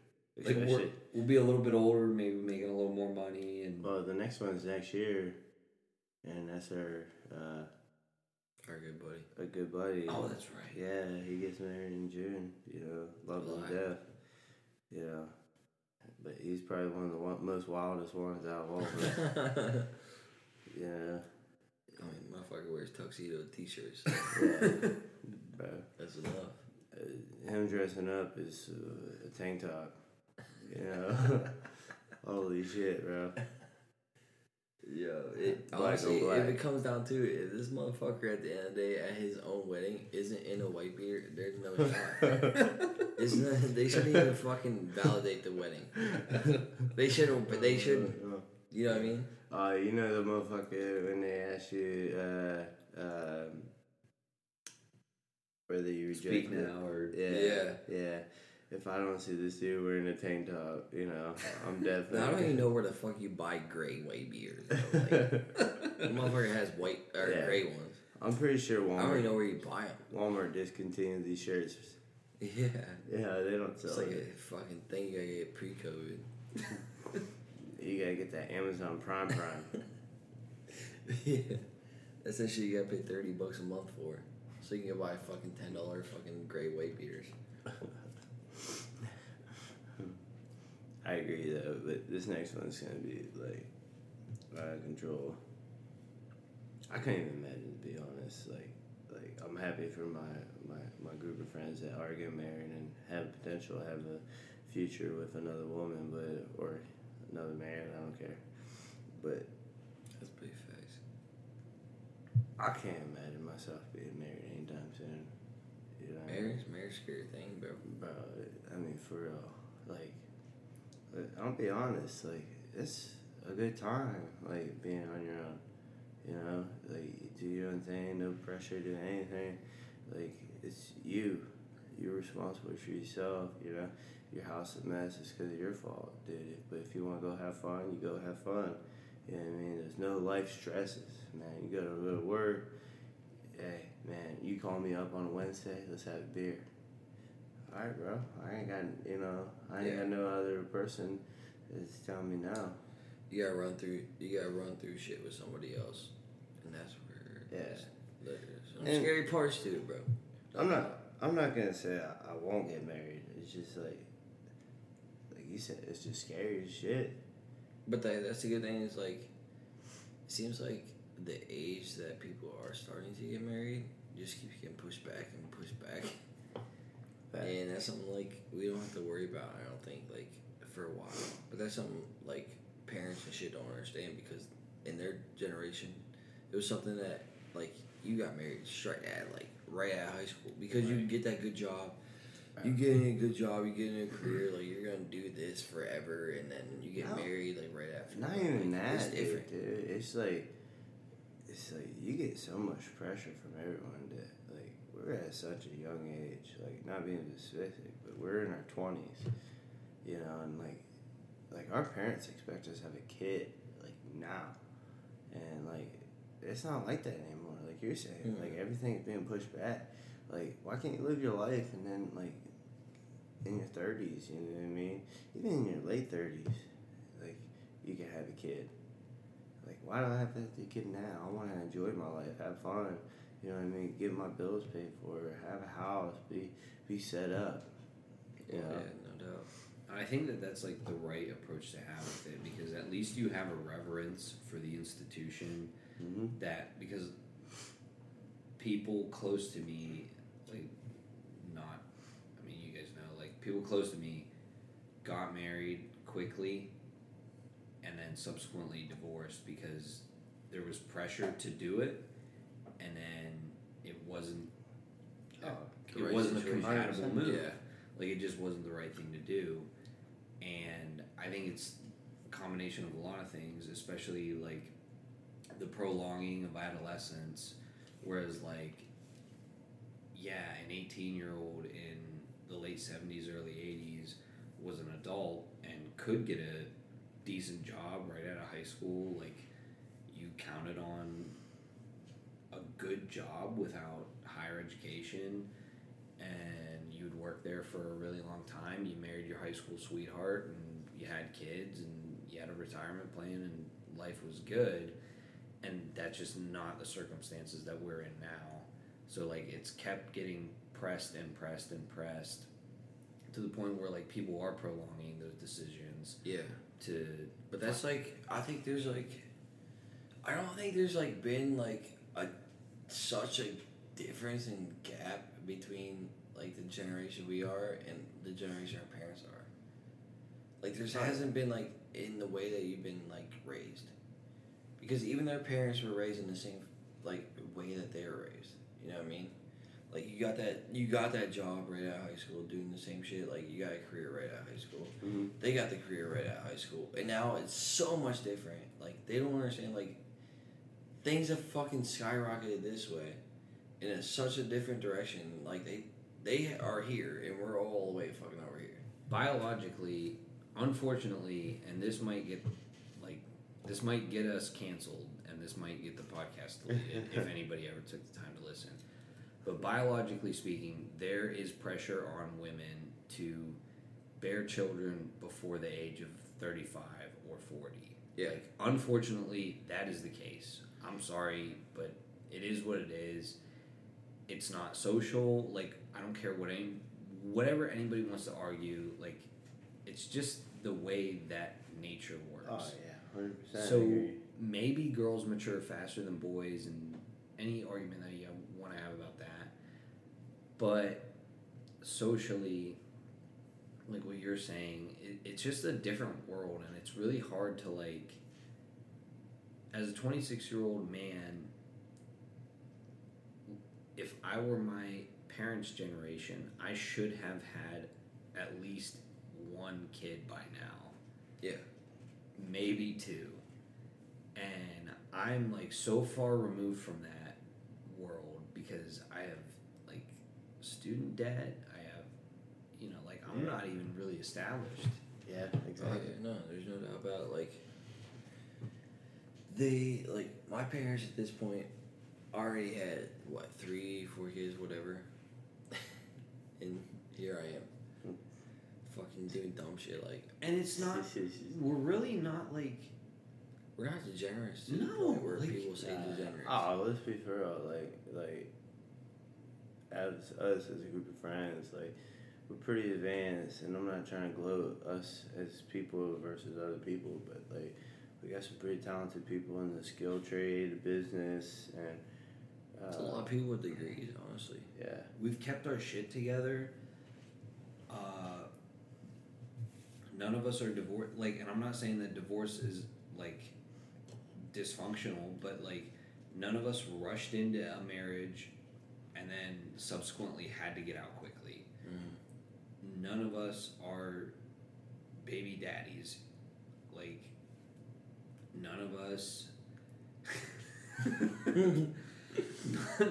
Like we're, we'll be a little bit older, maybe making a little more money, and well, the next one's next year, and that's our uh, Our good buddy. a good buddy. oh, that's right. Yeah, he gets married in June. You know, love July. and death. Know, but he's probably one of the one, most wildest ones out of all of us. yeah, I mean, motherfucker wears tuxedo t-shirts. yeah, bro. That's enough. Uh, him dressing up is uh, a tank top. You know, holy shit, bro. Yo, it, honestly, black. if it comes down to it, if this motherfucker at the end of the day at his own wedding isn't in a white beard, there's no shot. It's not, they shouldn't even fucking validate the wedding. They should. But they shouldn't. You know what I mean? Uh, you know the motherfucker when they ask you uh, um, whether you reject Speak it. now or Yeah, Yeah. yeah. If I don't see this dude wearing a tank top, you know, I'm definitely. I don't even know where the fuck you buy gray white. Though. Like, the motherfucker has white or Yeah. gray ones. I'm pretty sure Walmart. I don't even know where you buy them. Walmart discontinued these shirts. Yeah, Yeah, they don't sell it's like it. a fucking thing you gotta get pre-COVID. You gotta get that Amazon Prime Prime. yeah, that's that shit you gotta pay thirty bucks a month for, so you can go buy fucking ten dollar fucking gray white beaters. I agree though, but this next one's gonna be like out of control. I can't even imagine to be honest. Like, like I'm happy for my my, my group of friends that are getting married and have potential to have a future with another woman, but or another man. I don't care, but That's pretty facts. I can't imagine myself being married anytime soon. You know, what I mean? Marriage, marriage, scary thing, bro. bro. I mean, for real, like, but I'll be honest, like, it's a good time, like, being on your own. You know, like, do your own thing, no pressure do anything. Like, it's you. You're responsible for yourself. You know, your house is a mess. It's because of your fault, dude. But if you want to go have fun, you go have fun. You know what I mean? There's no life stresses, man. You go to go to work. Hey, man, you call me up on Wednesday. Let's have a beer. All right, bro. I ain't got you know. I ain't Yeah. got no other person that's telling me no. You gotta run through. You gotta run through shit with somebody else, and that's where Yeah. some And- scary parts to it, bro. I'm not. I'm not gonna say I, I won't get married. It's just like, like you said, it's just scary as shit. But that, that's the good thing is like, it seems like the age that people are starting to get married just keeps getting pushed back and pushed back, But and that's something like we don't have to worry about. I don't think like for a while, but that's something like parents and shit don't understand because in their generation, it was something that like you got married straight at like right out of high school because you get that good job. You get a good job, you get a career, like you're gonna do this forever, and then you get No. married like right after. not even It's that, different. dude. It's like, it's like you get so much pressure from everyone that like we're at such a young age. Like not being specific, but we're in our twenties. You know, and like, like our parents expect us to have a kid like now, and like it's not like that anymore. Like you're saying, Mhm. like everything's being pushed back. Like why can't you live your life and then like in your thirties, you know what I mean? Even in your late thirties, like you can have a kid. Like why do I have to have a kid now? I want to enjoy my life, have fun. You know what I mean? Get my bills paid for, have a house, be be set up. You Yeah, no doubt. I think that that's like the right approach to have with it because at least you have a reverence for the institution hmm that because people close to me like not I mean you guys know like people close to me got married quickly and then subsequently divorced because there was pressure to do it and then it wasn't uh, The it wasn't a compatible move. Yeah. like it just wasn't the right thing to do. And i think it's a combination of a lot of things especially like the prolonging of adolescence whereas like yeah an 18 year old in the late 70s early 80s was an adult and could get a decent job right out of high school like you counted on a good job without higher education and you'd work there for a really long time. You married your high school sweetheart and you had kids and you had a retirement plan and life was good. And that's just not the circumstances that we're in now. So like it's kept getting pressed and pressed and pressed to the point where like people are prolonging those decisions Yeah, to but that's like I think there's like I don't think there's like been like a such a difference in gap between like the generation we are and the generation our parents are. Like there's hasn't been like in the way that you've been like raised, because even their parents were raised in the same like way that they were raised. You know what I mean? Like you got that you got that job right out of high school doing the same shit. Like you got a career right out of high school. Mhm. They got the career right out of high school, and now it's so much different. Like they don't understand. Like things have fucking skyrocketed this way, in a, such a different direction. Like they they are here, and we're all the way fucking over here. biologically, unfortunately, and this might get like this might get us canceled, and this might get the podcast deleted if anybody ever took the time to listen. But biologically speaking, there is pressure on women to bear children before the age of thirty-five or forty. Yeah. Like, unfortunately, that is the case. I'm sorry, but it is what it is. It's not social. Like I don't care what any, whatever anybody wants to argue. Like it's just the way that nature works. Oh yeah, hundred percent. So maybe girls mature faster than boys, and any argument that you want to have about that. But socially, like what you're saying, it, it's just a different world, and it's really hard to like. As a 26 year old man, if I were my parents' generation, I should have had at least one kid by now. Yeah. Maybe two. And I'm like so far removed from that world because I have like student debt. I have, you know, like I'm Yeah. not even really established. yeah, Oh, exactly. yeah, no, there's no doubt about it. like they like my parents at this point already had what three, four kids, whatever, and here I am, fucking doing dumb shit. Like And it's not, we're really not like, we're not degenerates to the No, point where like, people say uh, degenerates. Oh, let's be for real. Like, like, as us as a group of friends, like, we're pretty advanced, and I'm not trying to gloat us as people versus other people, but like, we got some pretty talented people in the skill trade, business, and uh, It's a lot of people with degrees, honestly. yeah, we've kept our shit together. Uh, none of us are divorced. Like, and I'm not saying that divorce is like dysfunctional, but like none of us rushed into a marriage and then subsequently had to get out quickly. None of us are baby daddies. Like, none of us.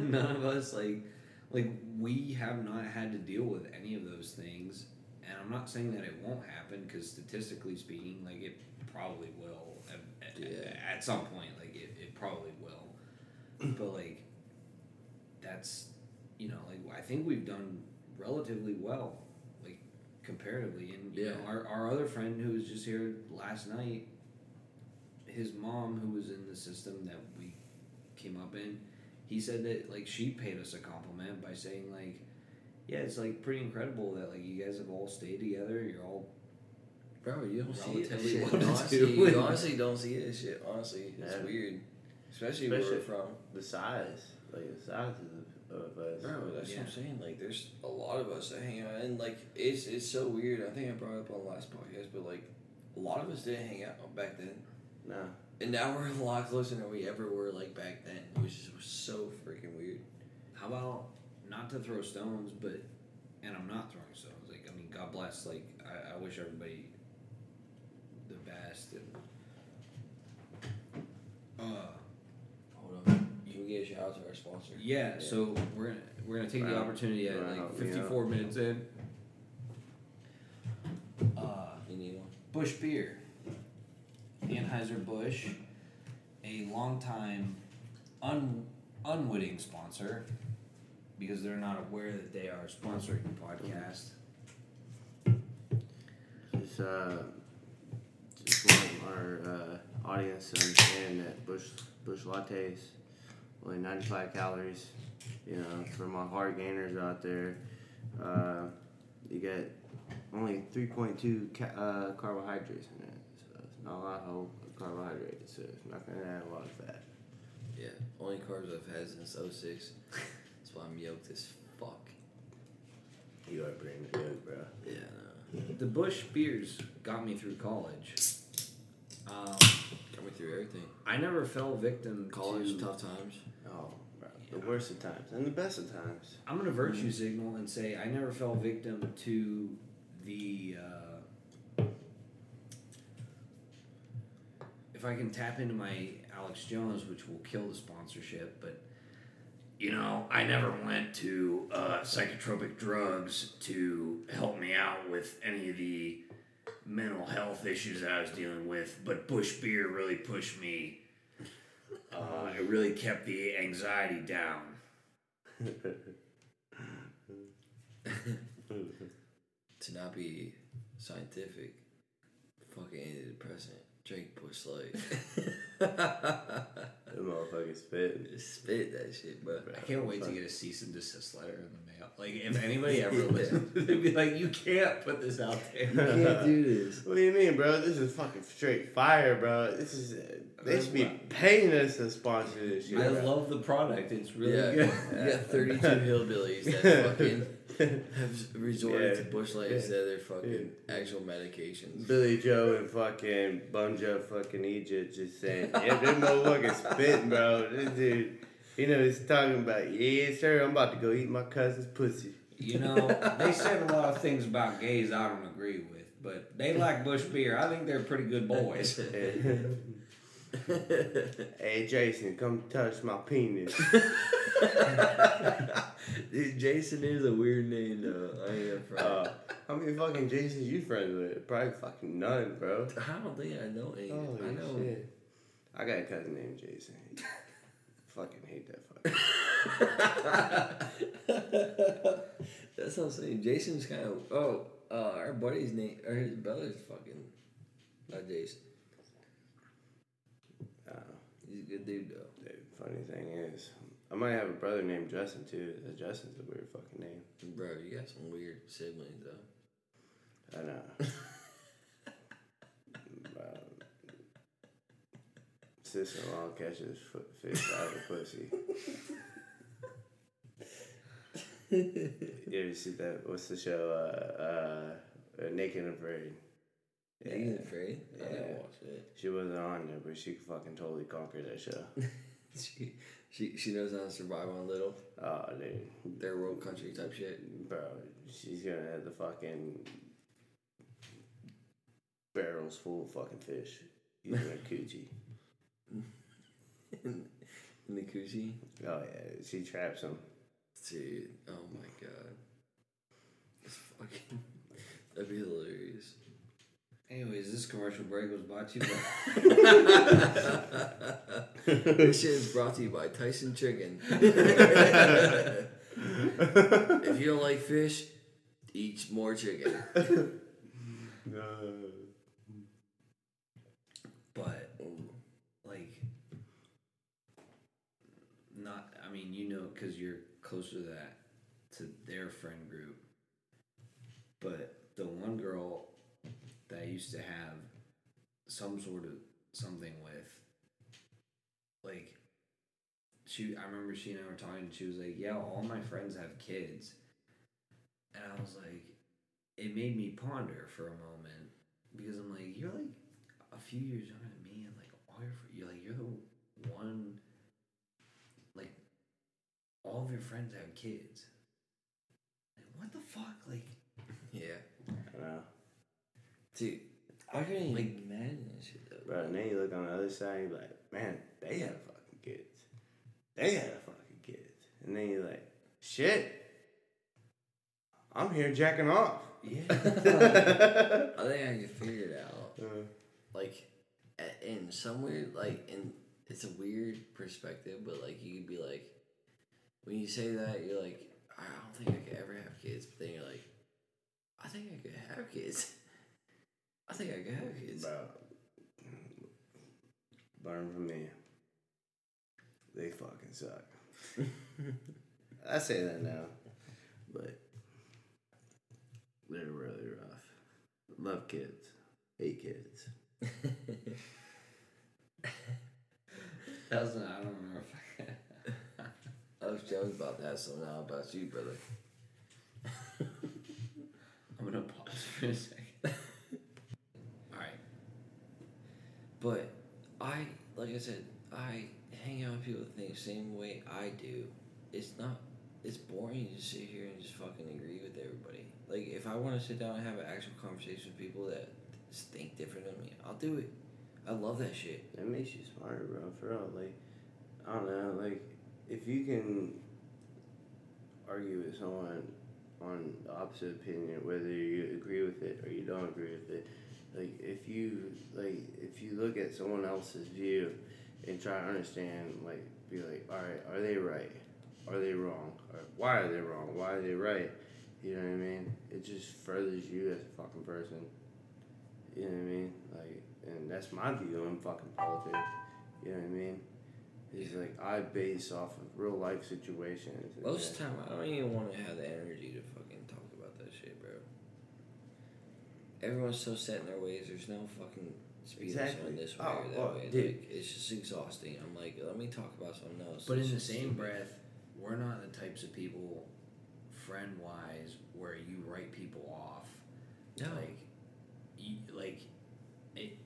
none of us like like we have not had to deal with any of those things and i'm not saying that it won't happen because statistically speaking like it probably will at, at, Yeah. at some point like it, it probably will but like that's you know like i think we've done relatively well like comparatively and you know Yeah. our, our other friend who was just here last night his mom who was in the system that we came up in he said that like she paid us a compliment by saying like yeah it's like pretty incredible that like you guys have all stayed together you're all Bro, you don't see it. Shit. Honestly, do. you honestly don't see it. Shit, honestly, it's Yeah. weird. Especially, where we're from. the size, like the size of, of us. Bro, that's Yeah. what I'm saying. Like, there's a lot of us that hang out, and like, it's it's so weird. I think I brought it up on the last podcast, but like, a lot of us didn't hang out back then, no, and now we're a lot closer than we ever were like back then, which is so freaking weird. how about not to throw stones but and i'm not throwing stones like i mean god bless like i, I wish everybody the best and uh Hold on, you can get a shout out to our sponsor. Yeah, so we're gonna we're gonna take the opportunity at Wow, like yeah. fifty four minutes in. Uh, You need one. Busch beer, Anheuser Busch, a longtime un unwitting sponsor, because they're not aware that they are sponsoring the podcast. just uh, just want our uh, audience to understand that Busch Busch lattes only 95 calories. You know, for my hard gainers out there, uh, you get only 3.2 ca- uh, carbohydrates in it, a lot of carbohydrates. So it's not gonna add a lot of fat. Yeah, only carbs I've had since 06. That's why I'm yoked as fuck. You are bringing it up, bro. Yeah, no. The Busch beers got me through college. Um, Got me through everything. I never fell victim College, to. tough times. Oh, bro. The worst of times and the best of times. I'm gonna virtue signal and say I never fell victim to the. Uh, if I can tap into my Alex Jones, which will kill the sponsorship, but You know, I never went to uh, psychotropic drugs to help me out with any of the mental health issues I was dealing with, but Busch Beer really pushed me. Uh, it really kept the anxiety down. To not be scientific, fucking antidepressant. Drink Busch Light. The motherfucker spit. Spit that shit, bro. I can't wait to get a cease and desist letter in the mail. Like if anybody ever listens, they'd be like, "You can't put this out there." You can't do this. What do you mean, bro? This is fucking straight fire, bro. This is. Uh, they should be paying us to sponsor this shit. I bro. love the product. It's really yeah, good. you got 32 hillbillies that fucking have resorted to Yeah. Busch Light instead of their fucking actual medications. Billy Joe and fucking Bum fucking Egypt just saying, yeah, this motherfucker spitting, bro. This dude, you know, he's talking about, yeah, sir, I'm about to go eat my cousin's pussy. You know, they said a lot of things about gays I don't agree with, but they like Busch beer. I think they're pretty good boys. hey, Jason, come touch my penis. Dude, Jason is a weird name though. I ain't. Uh, how many fucking Jasons you friends with? Probably fucking none, bro. I don't think I know any. Holy I know. shit. I got a cousin named Jason. fucking hate that fucker. That's what I'm saying. Jason's kind of. Oh, uh, our buddy's name or his brother's fucking. Not Jason. Uh, He's a good dude though. the funny thing is, I might have a brother named Justin too. Justin's a weird fucking name. Bro, you got some weird siblings though. I know. um, sister-in-law catches foot fish out of the pussy. Yeah, you ever see that? What's the show? Uh, uh, uh, Naked and Afraid. Yeah. You afraid? I Yeah. never watched it. She wasn't on there, but she fucking totally conquered that show. She, she, she knows how to survive on little. Oh, dude. Their world country type shit. Bro, she's gonna have the fucking barrels full of fucking fish using her coochie. In, in the coochie. Oh yeah, she traps them. Dude, oh my god. It's fucking. That'd be hilarious. Anyways, this commercial break was brought to you by. this shit is brought to you by Tyson Chicken. if you don't like fish, eat more chicken. no. but like not i mean you know because you're closer to that to their friend group but the one girl that i used to have some sort of something with like she i remember she and i were talking and she was like yeah all my friends have kids and i was like it made me ponder for a moment because i'm like you're like a few years younger than me, and like all your you're like you're the one, like all of your friends have kids. Like what the fuck? Like Yeah. I know. Dude, I couldn't even Like- imagine that shit though. Bro, and then you look on the other side, you're like, man, they have fucking kids. They have fucking kids. And then you're like, shit, I'm here jacking off. Yeah. I think I can figure it out. Uh, Like, in some weird, like, in it's a weird perspective, but like you could be like, when you say that, you're like, I don't think I could ever have kids, but then you're like, I think I could have kids. I think I could have kids. bro, learn from me. They fucking suck. I say that now, but they're really rough. Love kids, hate kids. That was, I don't remember if I. I was joking about that, so now about you, brother. I'm gonna pause for a second. Alright. But I, like I said, I hang out with people that think the same way I do. It's not. It's boring to sit here and just fucking agree with everybody. Like if I want to sit down and have an actual conversation with people that think different than me, I'll do it. I love that shit. That makes you smarter, bro. For real, like I don't know, like if you can argue with someone on the opposite opinion, whether you agree with it or you don't agree with it, like if you like if you look at someone else's view and try to understand, like be like, all right, are they right? Are they wrong? Or why are they wrong? Why are they right? You know what I mean? It just furthers you as a fucking person. You know what I mean? Like, and that's my view on fucking politics. You know what I mean? It's like I base off of real life situations. Most of the time, I don't even want to have the energy to fucking talk about that shit, bro. Everyone's so set in their ways. There's no fucking speed Exactly. this way Oh, or that well, way. dude. Like, it's just exhausting. I'm like, let me talk about something else. But It's in the same stupid. breath, we're not the types of people, friend wise, where you write people off. No. Like, you, like, it, it,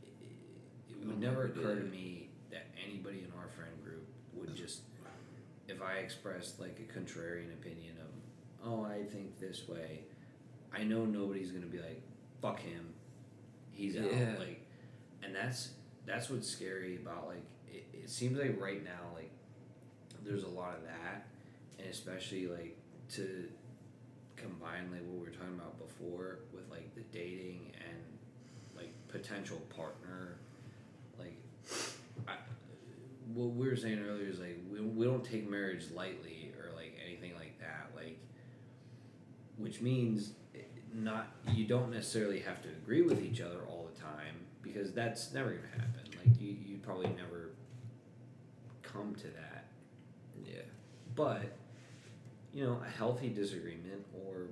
it would never occur to me that anybody in our friend group would just, if I expressed like a contrarian opinion of, oh, I think this way, I know nobody's gonna be like, fuck him, he's out. Like, and that's that's what's scary about like it, it seems like right now like there's a lot of that and especially like to combine like what we were talking about before with like the dating and like potential partner like I, what we were saying earlier is like we, we don't take marriage lightly or like anything like that like which means not you don't necessarily have to agree with each other all the time because that's never gonna happen like you you probably never come to that Yeah. but you know, a healthy disagreement or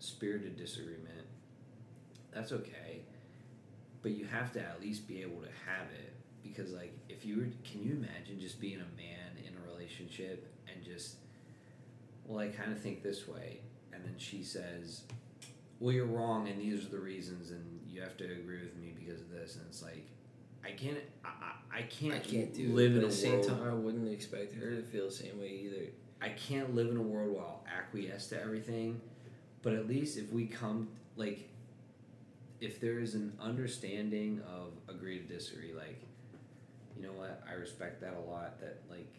spirited disagreement, that's okay. But you have to at least be able to have it because, like, if you were, can you imagine just being a man in a relationship and just, well, I kind of think this way, and then she says, well, you're wrong, and these are the reasons, and you have to agree with me because of this, and it's like, I can't, I, I, can't, I can't do live it. in at the same world. time, I wouldn't expect her to feel the same way either. I can't live in a world where I'll acquiesce to everything, but at least if we come like if there is an understanding of agree to disagree, like you know what, I respect that a lot. That like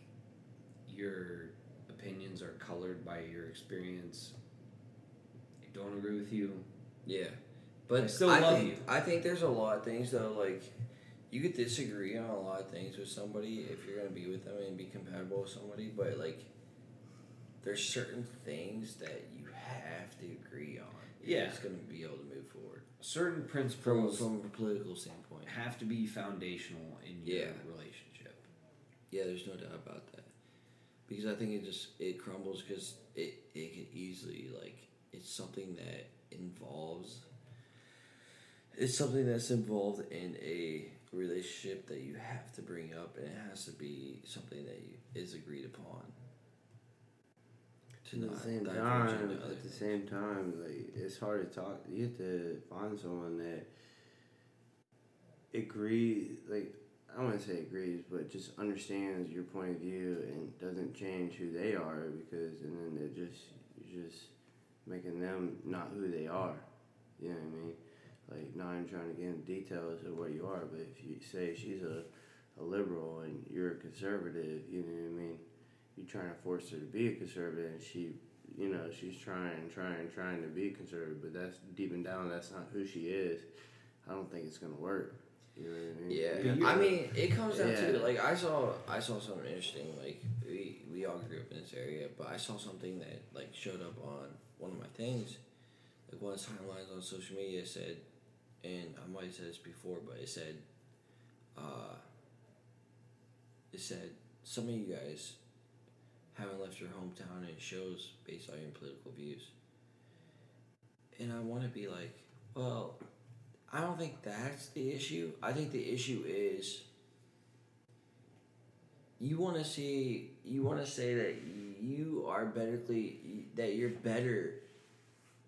your opinions are colored by your experience. I don't agree with you. Yeah, but I still love think, you. I think there's a lot of things though. Like you could disagree on a lot of things with somebody if you're gonna be with them and be compatible with somebody, but like there's certain things that you have to agree on. Yeah. it's gonna be able to move forward Certain from principles from a political standpoint. have to be foundational in your Yeah. relationship. Yeah, there's no doubt about that. Because I think it just it crumbles because it it could easily like it's something that involves it's something that's involved in a relationship that you have to bring up and it has to be something that you, is agreed upon. To At the same time, at the things. same time, like it's hard to talk. You have to find someone that agree. Like I don't want to say agrees, but just understands your point of view and doesn't change who they are because, and then they're just you're just making them not who they are. You know what I mean? Like not even trying to get into details of what you are, but if you say she's a, a liberal and you're a conservative, you know what I mean? You're trying to force her to be a conservative, and she, you know, she's trying, trying, trying to be conservative, but that's deep and down, that's not who she is. I don't think it's gonna work. You know what I mean? Yeah, I mean, it comes down to like I saw I saw something interesting. Like we we all grew up in this area, but I saw something that like showed up on one of my things. Like one of the timelines on social media said, and I might have said this before, but it said, uh, it said some of you guys haven't left your hometown, and it shows based on your political views. And I want to be like, well, I don't think that's the issue. I think the issue is you want to see you want to say that you are betterly that you're better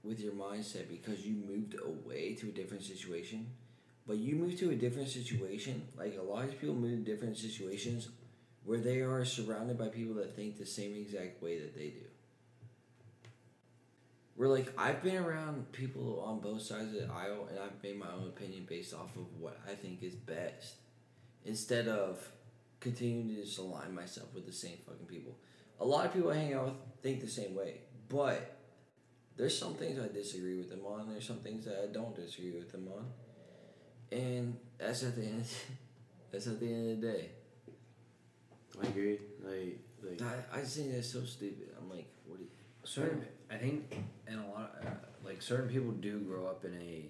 with your mindset because you moved away to a different situation. But you move to a different situation like a lot of people move to different situations where they are surrounded by people that think the same exact way that they do. We're like i've been around people on both sides of the aisle and i've made my own opinion based off of what i think is best instead of continuing to just align myself with the same fucking people. A lot of people I hang out with think the same way, but there's some things I disagree with them on. There's some things that I don't disagree with them on, and that's at the end. That's at the end of the day. I agree. Like, like I, I just think that's so stupid. I'm like, what? Do you, certain i think and a lot uh, like certain people do grow up in a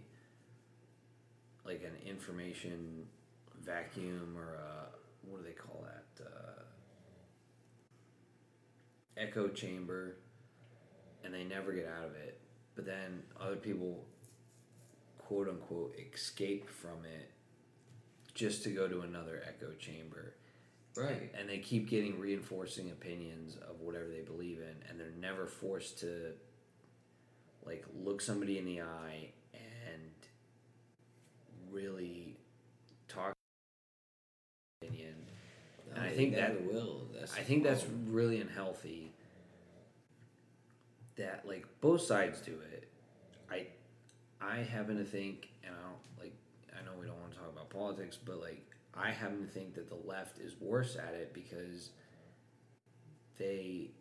like an information vacuum or a what do they call that? Uh, echo chamber and they never get out of it. But then other people quote unquote escape from it just to go to another echo chamber. Right. and they keep getting reinforcing opinions of whatever they believe in and they're never forced to like look somebody in the eye and really and I think that- will. That's I think that's really unhealthy. That like both sides do it. I I happen to think, and I don't like. I know we don't want to talk about politics, but like I happen to think that the left is worse at it because they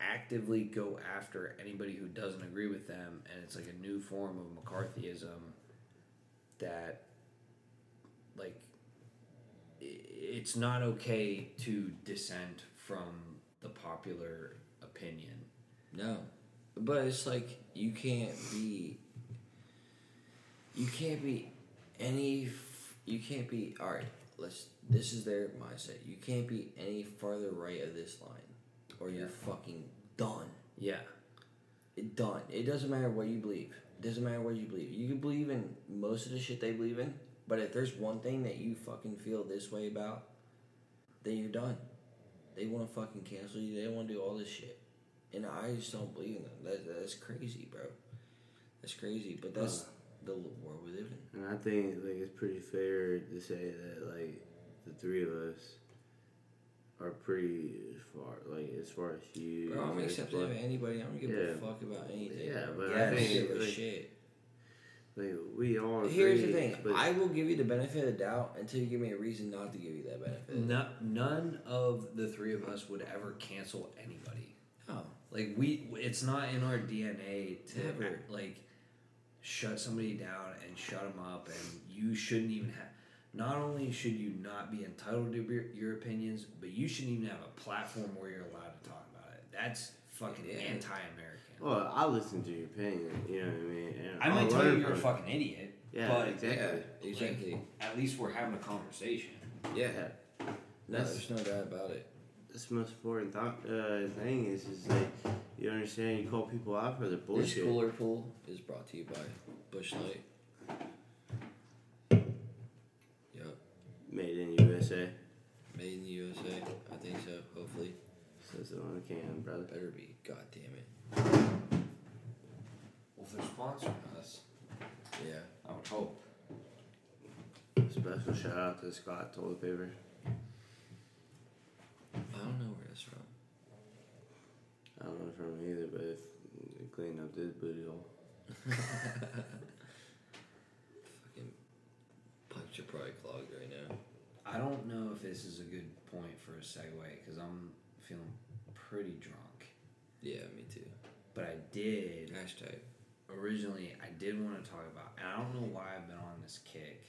actively go after anybody who doesn't agree with them, and it's like a new form of McCarthyism that like it's not okay to dissent from the popular opinion. No, but it's like you can't be. You can't be any. You can't be all right. Let's. This is their mindset. You can't be any farther right of this line, or you're fucking done. Yeah. It done. It doesn't matter what you believe. It doesn't matter what you believe. You can believe in most of the shit they believe in, but if there's one thing that you fucking feel this way about, then you're done. They want to fucking cancel you. They want to do all this shit, and I just don't believe in them. That, that's crazy, bro. That's crazy, but that's the world we live in. And I think like it's pretty fair to say that like the three of us are pretty far like as far as you. Bro, I'm accepting of anybody. I don't give a fuck about anything. Yeah, but I I think, give a like- shit. Like we all. Here's the thing. but- I will give you the benefit of the doubt until you give me a reason not to give you that benefit. No, none of the three of us would ever cancel anybody. doubt. Like we, it's not in our DNA to Never. like shut somebody down and shut them up, and you shouldn't even have. Not only should you not be entitled to your, your opinions, but you shouldn't even have a platform where you're allowed to talk about it. That's fucking Yeah. anti-American. Well, I listen to your opinion. You know what I mean. And I might I'll tell you you're a fucking idiot. Yeah, but exactly. Yeah, exactly. like, at least we're having a conversation. Yeah. Yeah. No, there's no doubt about it. That's the most important thought, uh, thing is is like you understand you call people out for their This bullshit. cooler pool is brought to you by Busch Light. Yep. Made in USA. Made in the USA. I think so. Hopefully. Says it on the can, brother. Better be. God damn it. Well, if they're sponsoring us, Yeah. I would hope. Special shout out to Scott Toilet Paper. I don't know where that's from. I don't know from either, but if it cleaned up this booty hole. Fucking pipes are probably clogged right now. I don't know if this is a good point for a segue because I'm feeling pretty drunk. Yeah, me too. But I did Hashtag. originally. I did want to talk about, and I don't know why I've been on this kick,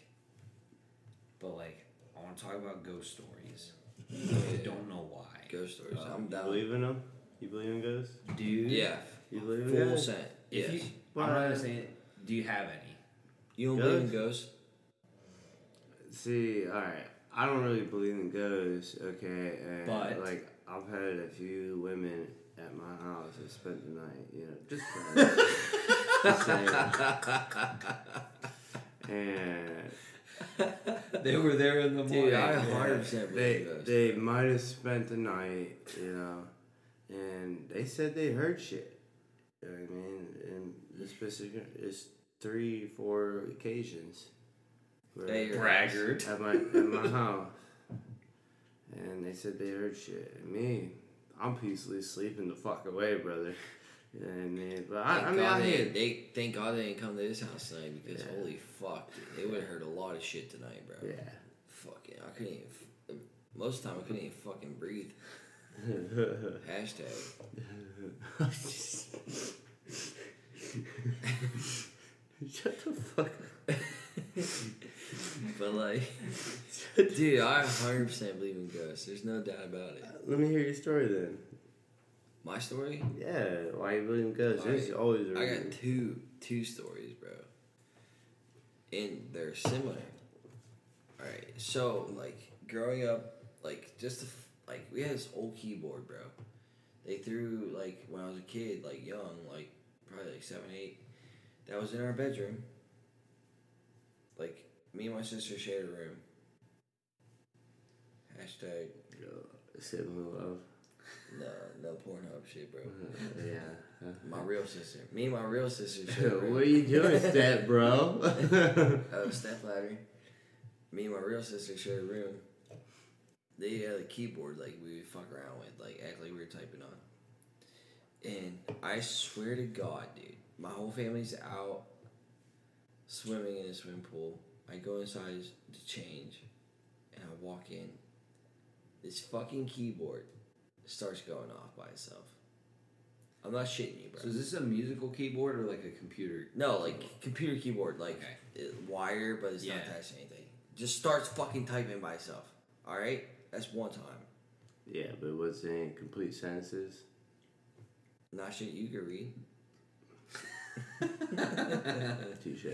but like I want to talk about ghost stories. I don't know why. Ghost stories. Uh, I'm You believe in them? You believe in ghosts? Dude, Yeah. You believe in ghosts? Full ghosts? set. Yes. you, But- I'm not gonna say it. Do you have any? You don't believe in ghosts? See, alright. I don't really believe in ghosts, okay? And But- like I've had a few women at my house that spent the night, you know, just friends. Just and they were there in the Dude, morning. I Yeah, 100% they they might have spent the night, you know, and they said they heard shit. You know what I mean? And the specific is three, four occasions. where- Hey, braggart. at my at my house, and they said they heard shit. And me, I'm peacefully sleeping the fuck away, brother. You know what I mean? But I, I mean, I they, they thank God they didn't come to this house tonight because Yeah. holy fuck, dude, they would have heard a lot of shit tonight, bro. Yeah. Fucking, I couldn't even. f- Most of the time, I couldn't even fucking breathe. Hashtag. Shut the fuck up. But like, dude, I 100% believe in ghosts. There's no doubt about it. Let me hear your story then. My story. Yeah, why you believe in ghosts? There's Alright, always a I got two two stories, bro. And they're similar. Alright, so like growing up, like just the like we had this old keyboard, bro. They threw like when I was a kid, like young, like probably like seven, eight. That was in our bedroom. Like me and my sister shared a room. Hashtag Sibling love. no no Pornhub shit, bro. yeah. My real sister. Me and my real sister shared a room. what are you doing, step bro? uh, step ladder. Me and my real sister shared a room. They had a keyboard like we would fuck around with, like act like we were typing on. And I swear to God, dude, my whole family's out swimming in a swimming pool. I go inside to change, and I walk in. This fucking keyboard starts going off by itself. I'm not shitting you, bro. So is this a musical keyboard or like a computer? No, like computer keyboard, like Okay. it, wire, but it's not Yeah. attached to anything. Just starts fucking typing by itself. All right, that's one time. yeah, but what's in complete sentences? Not shit you can read. Touche.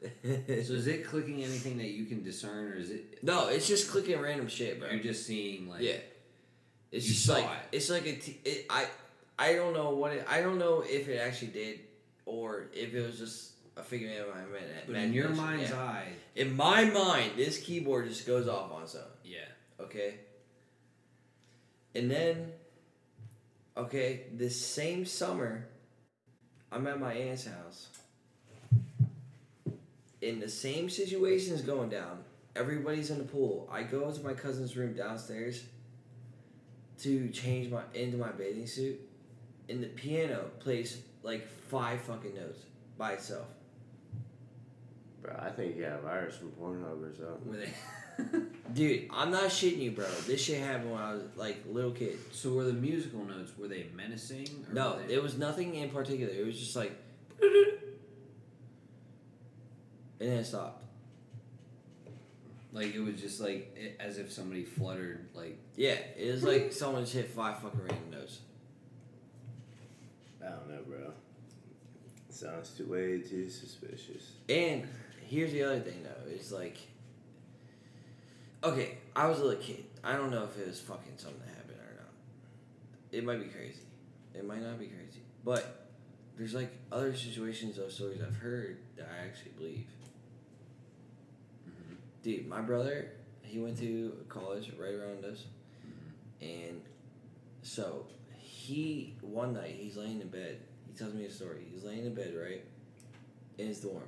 So is it clicking anything that you can discern, or is it no, it's just clicking random shit, bro. you're just seeing like yeah, it's just like it. it's like a t- it, I I don't know what it, I don't know if it actually did or if it was just a figment of my imagination. But in your mind's yeah. eye, in my mind, this keyboard just goes off on its own. yeah. okay? And then, okay, this same summer, I'm at my aunt's house. In the same situation is going down. Everybody's in the pool. I go to my cousin's room downstairs to change my into my bathing suit, and the piano plays like five fucking notes by itself. Bro, I think you got a virus from Pornhub or something. Were they? Dude, I'm not shitting you, bro. This shit happened when I was like a little kid. so were the musical notes were they menacing? Or No, they... it was nothing in particular. It was just like, and then it stopped. like it was just like it, as if somebody fluttered like Yeah, it was like someone just hit five fucking random notes. I don't know, bro. Sounds too way too suspicious. And here's the other thing though, it's like, okay, I was a little kid. I don't know if it was fucking something that happened or not. It might be crazy. It might not be crazy. But there's like other situations of stories I've heard that I actually believe. Mm-hmm. Dude, my brother, he went to college right around us. Mm-hmm. And so he, one night, he's laying in bed. He tells me a story. He's laying in bed, right? In his dorm.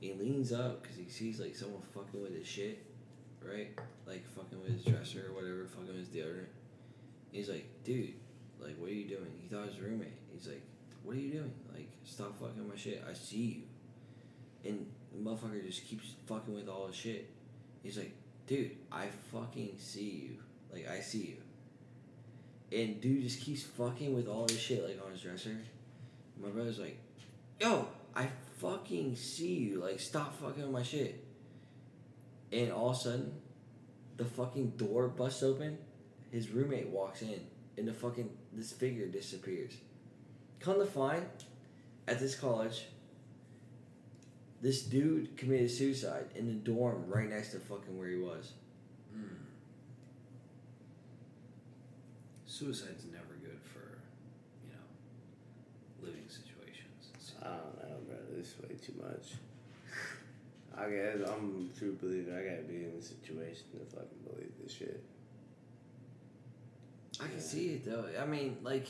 He leans up because he sees like someone fucking with his shit, right? Like fucking with his dresser or whatever, fucking with his deodorant. He's like, dude, like, what are you doing? He thought his roommate. He's like, what are you doing? Like, stop fucking my shit. I see you. And the motherfucker just keeps fucking with all his shit. He's like, dude, I fucking see you. Like, I see you. And dude just keeps fucking with all this shit, like on his dresser. My brother's like, yo, I fucking see you. Like, stop fucking with my shit. And all of a sudden, the fucking door busts open. His roommate walks in, and the fucking this figure disappears. Come to find, at this college, this dude committed suicide in the dorm right next to fucking where he was. Hmm. suicide's never good for you know living situations. I don't know, bro. This is way too much. I guess I'm a true believer. I gotta be in the situation to fucking believe this shit. I can see it though. I mean, like,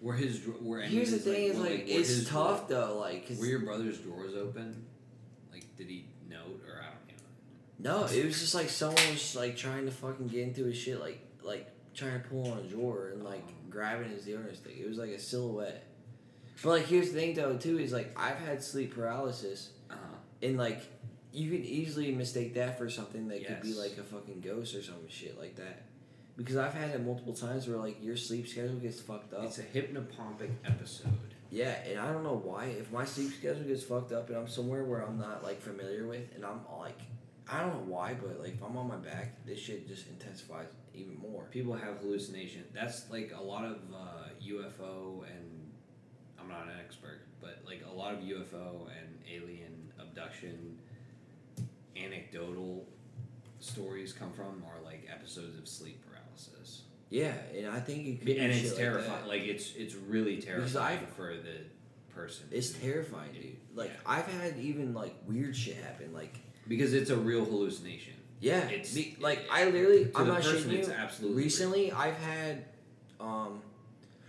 Were his dra- were here's the of his, thing: is were, like, it's his tough though. Like, 'cause- Were your brother's drawers open? Like, did he note or I don't know? no, it was just like someone was like trying to fucking get into his shit, like, like trying to pull on a drawer and like grabbing his deodorant stick. It was like a silhouette. But like, here's the thing though, too, is like I've had sleep paralysis, Uh huh. and like you can easily mistake that for something that could be like a fucking ghost or some shit like that. Because I've had it multiple times where like your sleep schedule gets fucked up. It's a hypnopompic episode. Yeah, and I don't know why. If my sleep schedule gets fucked up and I'm somewhere where I'm not like familiar with, and I'm like, I don't know why, but like if I'm on my back, this shit just intensifies even more. People have hallucination. That's like a lot of uh, UFO and I'm not an expert, but like a lot of UFO and alien abduction anecdotal stories come from are like episodes of sleep paralysis. Yeah, and I think it could and it's terrifying. Like Like, it's it's really terrifying for the person. It's terrifying, dude. Like Yeah. I've had even like weird shit happen. Like because it's a real hallucination. yeah, It's- be- like I literally, I'm the not person, shitting you. it's absolutely Recently, I've had, um,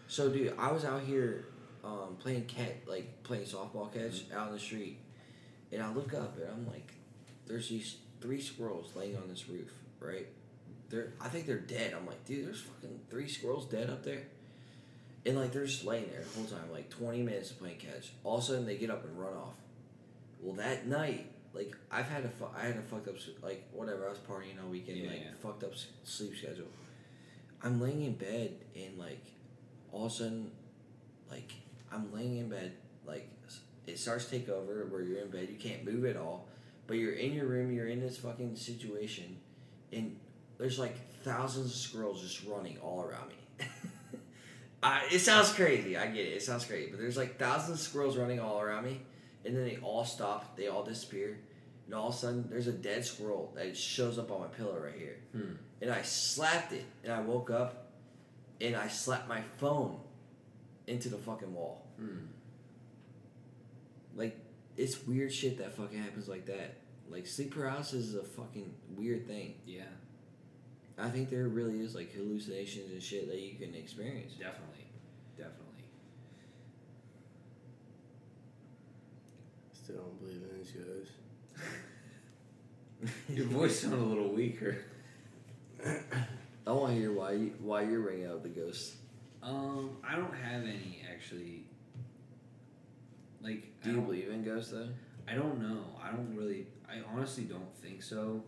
so dude, I was out here, um, playing cat, like playing softball catch Mm-hmm. out in the street, and I look up and I'm like, there's these three squirrels laying on this roof, right? They're, I think they're dead. I'm like, dude, there's fucking three squirrels dead up there, and like they're just laying there the whole time, like 20 minutes of playing catch. All of a sudden, they get up and run off. Well, that night, like I've had a fu- I had a fucked up like whatever I was partying all weekend, Yeah, like yeah. fucked up sleep schedule. I'm laying in bed and like all of a sudden, like I'm laying in bed, like it starts to take over where you're in bed, you can't move at all, but you're in your room, you're in this fucking situation, and there's like thousands of squirrels just running all around me. I, it sounds crazy. I get it. It sounds crazy, but there's like thousands of squirrels running all around me, and then they all stop. They all disappear, and all of a sudden there's a dead squirrel that shows up on my pillow right here, Hmm. and I slapped it, and I woke up, and I slapped my phone into the fucking wall. Hmm. Like it's weird shit that fucking happens like that. Like sleep paralysis is a fucking weird thing. Yeah, I think there really is like hallucinations and shit that you can experience. definitely, definitely. Still don't believe in these guys. Your voice sounded a little weaker. I want to hear why you, why you're bringing out the ghosts. Um, I don't have any actually. Like, Do you believe in ghosts though? I don't know. I don't really. I honestly don't think so.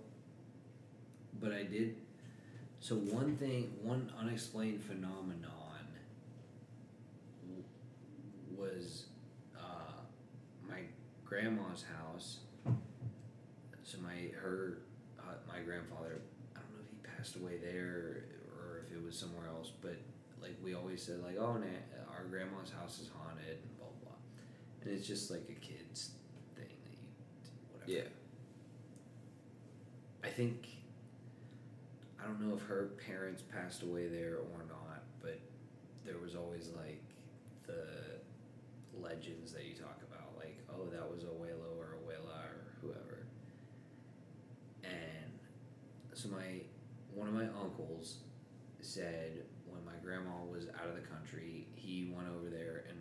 But I did. So one thing, one unexplained phenomenon was uh, my grandma's house. So my her uh, my grandfather. I don't know if he passed away there or if it was somewhere else. But like we always said, like oh, na- our grandma's house is haunted and it's just like a kid's thing that you whatever. Yeah. I think I don't know if her parents passed away there or not, but there was always like the legends that you talk about, like oh that was a Abuelo or a Abuela or whoever. And so my one of my uncles said when my grandma was out of the country, he went over there and mowed the grass,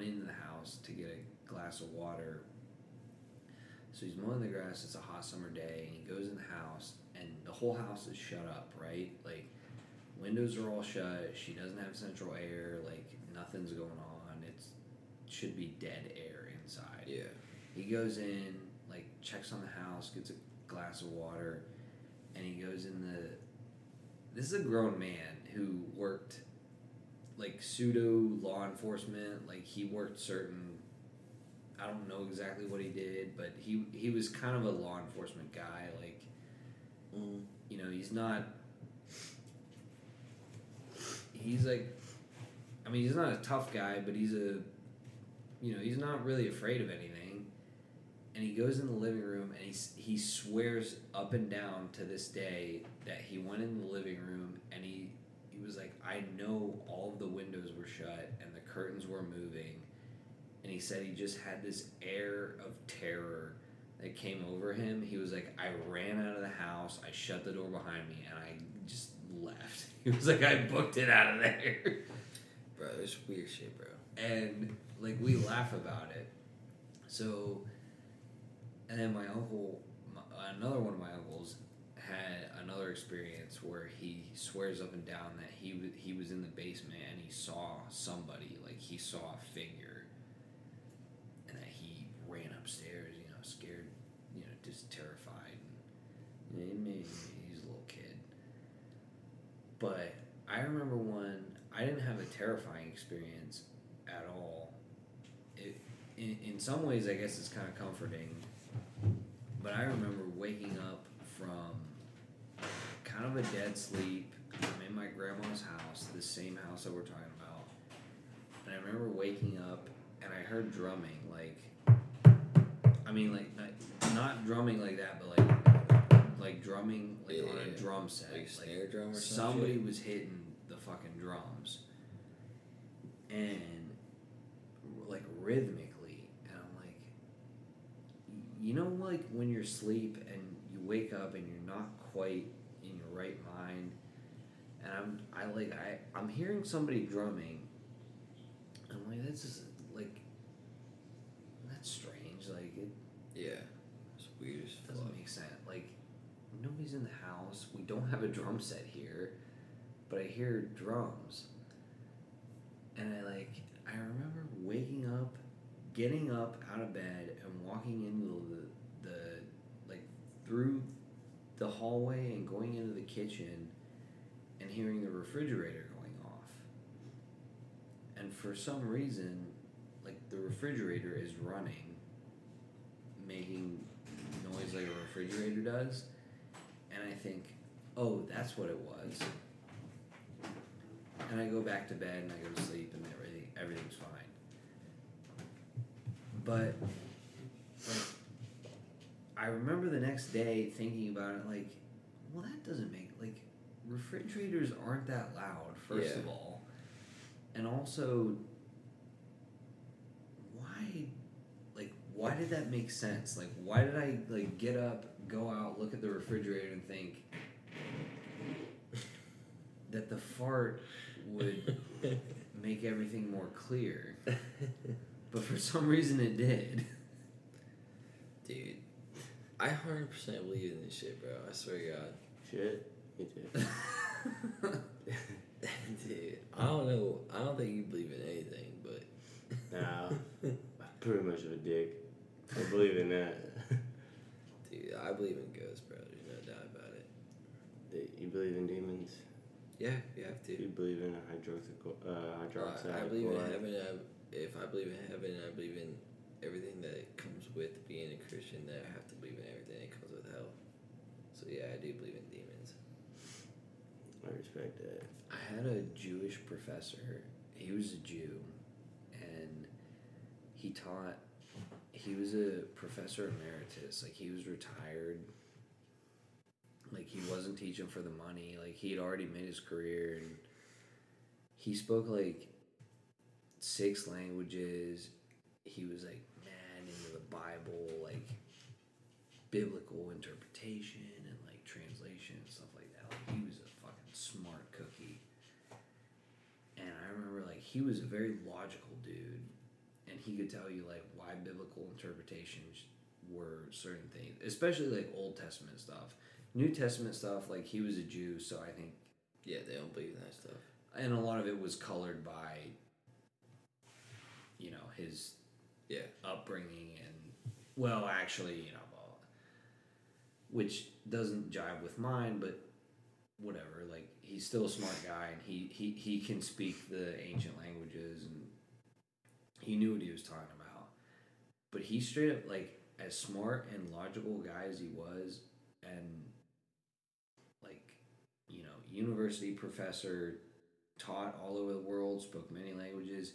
went into the house to get a glass of water so he's mowing the grass. It's a hot summer day, and he goes in the house, and the whole house is shut up, right? Like windows are all shut. She doesn't have central air. Like nothing's going on. It's should be dead air inside. Yeah. He goes in, like checks on the house, gets a glass of water, and he goes in the. This is a grown man who worked, like pseudo law enforcement. Like he worked certain. I don't know exactly what he did, but he he was kind of a law enforcement guy. Like Mm. you know, he's not. He's like, I mean, he's not a tough guy, but he's a, you know, he's not really afraid of anything. And he goes in the living room and he he swears up and down to this day that he went in the living room and he he was like, I know all of the windows were shut and the curtains were moving, and he said he just had this air of terror that came over him. He was like, I ran out of the house, I shut the door behind me, and I just left. He was like, I booked it out of there. Bro, there's weird shit, bro. and like we laugh about it. So, and then my uncle, my, another one of my uncles, had another experience where he swears up and down that he w- he was in the basement and he saw somebody, like he saw a figure, and that he ran upstairs, you know, scared, you know, just terrified. And, he's a little kid, but I remember one. I didn't have a terrifying experience at all. It, in, in some ways, I guess it's kind of comforting. But I remember waking up from kind of a dead sleep. I'm in my grandma's house, the same house that we're talking about. And I remember waking up and I heard drumming, like, I mean, like, not, drumming like that, but like, like drumming like Yeah, on a yeah. drum set. Like snare drum or some somebody was hitting the fucking drums and like rhythmically and i'm like you know like when you're asleep and you wake up and you're not quite in your right mind and i'm i like i i'm hearing somebody drumming i'm like that's just like that's strange like it Yeah. It's weird as doesn't fuck. make sense. Like nobody's in the house. We don't have a drum set here, but I hear drums. And I like I remember waking up, getting up out of bed and walking into the the like through the hallway and going into the kitchen and hearing the refrigerator going off. And for some reason, like the refrigerator is running, making noise like a refrigerator does, and I think, oh, that's what it was. And I go back to bed and I go to sleep and everything everything's fine. But like I remember the next day thinking about it like, well that doesn't make like refrigerators aren't that loud, first Yeah. of all. And also why like why did that make sense like why did i like get up go out look at the refrigerator and think that the fart would make everything more clear but for some reason it did Dude. I 100% believe in this shit, bro. I swear to God. Shit. Me too. Dude, I don't know. I don't think you believe in anything, but Nah. I'm pretty much of a dick. I believe in that. dude, I believe in ghosts, bro. There's no doubt about it. You believe in demons? Yeah, you have to. You believe in hydroxyl, uh, hydroxide? I, I believe in heaven. I, if I believe in heaven, I believe in everything that comes with being a Christian. That I have to believe in everything that comes with hell. So yeah, I do believe in demons. I respect that. i had a jewish professor he was a jew and he taught he was a professor emeritus like he was retired like he wasn't teaching for the money like he had already made his career and he spoke like six languages he was like into the bible like biblical interpretation and like translation and stuff like that. Like he was a fucking smart cookie. And i remember like he was a very logical dude. And he could tell you like why biblical interpretations were certain things especially like old testament stuff. New testament stuff like he was a jew so i think Yeah, they don't believe in that stuff. and a lot of it was colored by you know his Yeah. upbringing and well actually you know which doesn't jive with mine but whatever like he's still a smart guy and he, he he can speak the ancient languages and he knew what he was talking about but he straight up like as smart and logical guy as he was and like you know university professor taught all over the world spoke many languages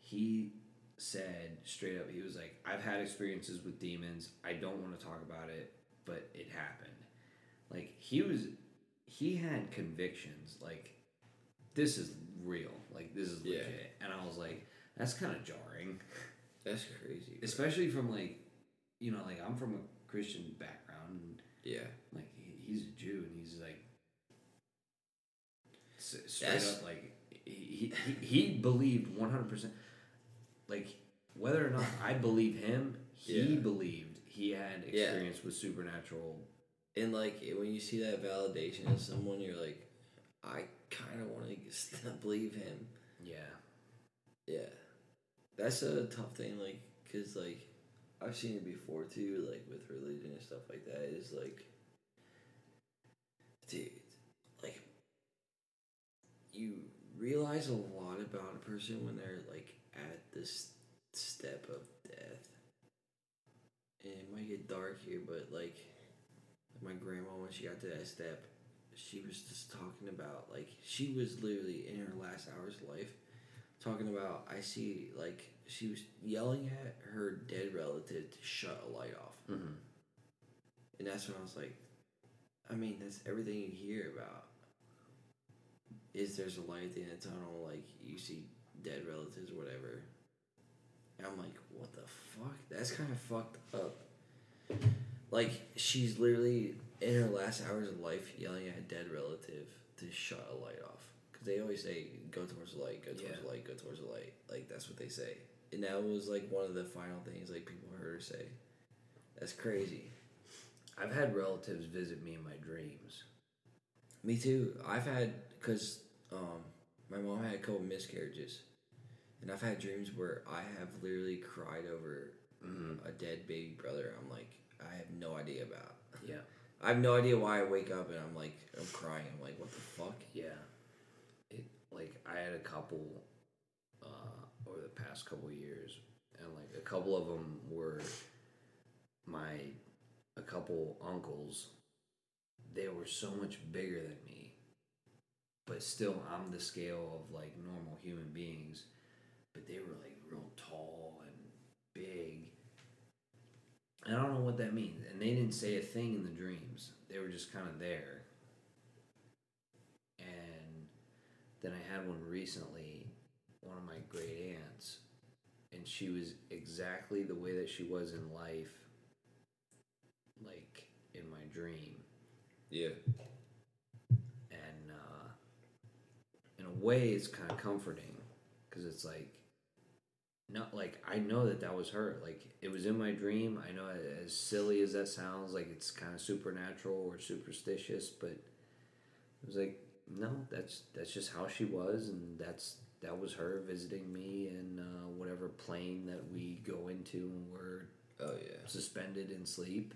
he said straight up he was like i've had experiences with demons i don't want to talk about it but it happened like he was he had convictions like this is real like this is Yeah. legit and i was like That's kind of jarring, That's crazy. bro. especially from like, you know, like I'm from a Christian background. And, yeah. like he's a Jew and he's like straight That's- up like he, he he believed one hundred percent. Like whether or not I believe him, he Yeah. believed he had Yeah. experience with supernatural. And like when you see that validation of someone, you're like, I kind of want to believe him. Yeah, Yeah, that's a tough thing. Like, cause like I've seen it before too. Like with religion and stuff like that. Is like, dude, like you realize a lot about a person when they're like at this step of death. And it might get dark here, but like my grandma when she got to that step, she was just talking about like she was literally in her last hours of life talking about I see like she was yelling at her dead relative to shut a light off. mm-hmm. And that's when I was like, I mean, that's everything you hear about. Is there's a light at the end of the tunnel, like you see dead relatives, whatever. And I'm like, what the fuck? That's kind of fucked up. Like she's literally in her last hours of life yelling at a dead relative to shut a light off. Cause they always say, "Go towards the light, go towards Yeah. the light, go towards the light." Like that's what they say. And that was like one of the final things like people heard her say. That's crazy. I've had relatives visit me in my dreams. Me too. I've had because um, my mom had a couple miscarriages, and I've had dreams where I have literally cried over a dead baby brother. I'm like, I have no idea about. Yeah, I have no idea why I wake up and I'm like, I'm crying. I'm like, what the fuck? yeah. It like I had a couple uh, over the past couple years, and like a couple of them were my a couple uncles. They were so much bigger than me, but still, I'm the scale of like normal human beings. But they were like real tall and big. And I don't know what that means. And they didn't say a thing in the dreams. They were just kind of there. And then I had one recently, one of my great aunts, and she was exactly the way that she was in life, like in my dream. Yeah. And uh, in a way, it's kind of comforting because it's like, not like I know that that was her. Like it was in my dream. I know as silly as that sounds, like it's kind of supernatural or superstitious, but it was like no, that's that's just how she was, and that's that was her visiting me in uh, whatever plane that we go into when we're Oh yeah. suspended in sleep.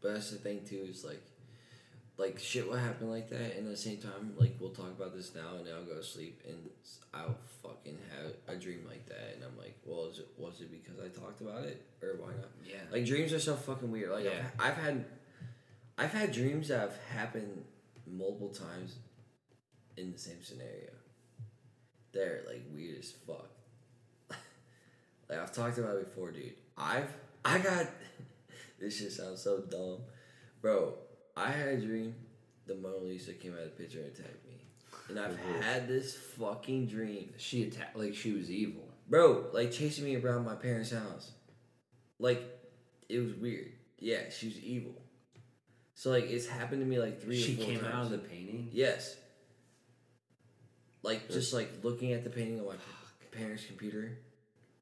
But that's the thing too. Is like, like shit will happen like that, and at the same time, like we'll talk about this now, and then I'll go to sleep, and I'll fucking have a dream like that, and I'm like, well, is it was it because I talked about it, or why not? Yeah, Like dreams are so fucking weird. Like Yeah. I've, I've had, I've had dreams that have happened multiple times, in the same scenario. They're like weird as fuck. like I've talked about it before, dude. I've I got this shit sounds so dumb, bro. I had a dream. The Mona Lisa came out of the picture and attacked me, and I've had this fucking dream she attacked like she was evil. bro, like chasing me around my parents' house. Like, it was weird. Yeah, she was evil. So like, it's happened to me like three. She or four came times. out of the painting. Yes. Like just like looking at the painting on my parents' computer,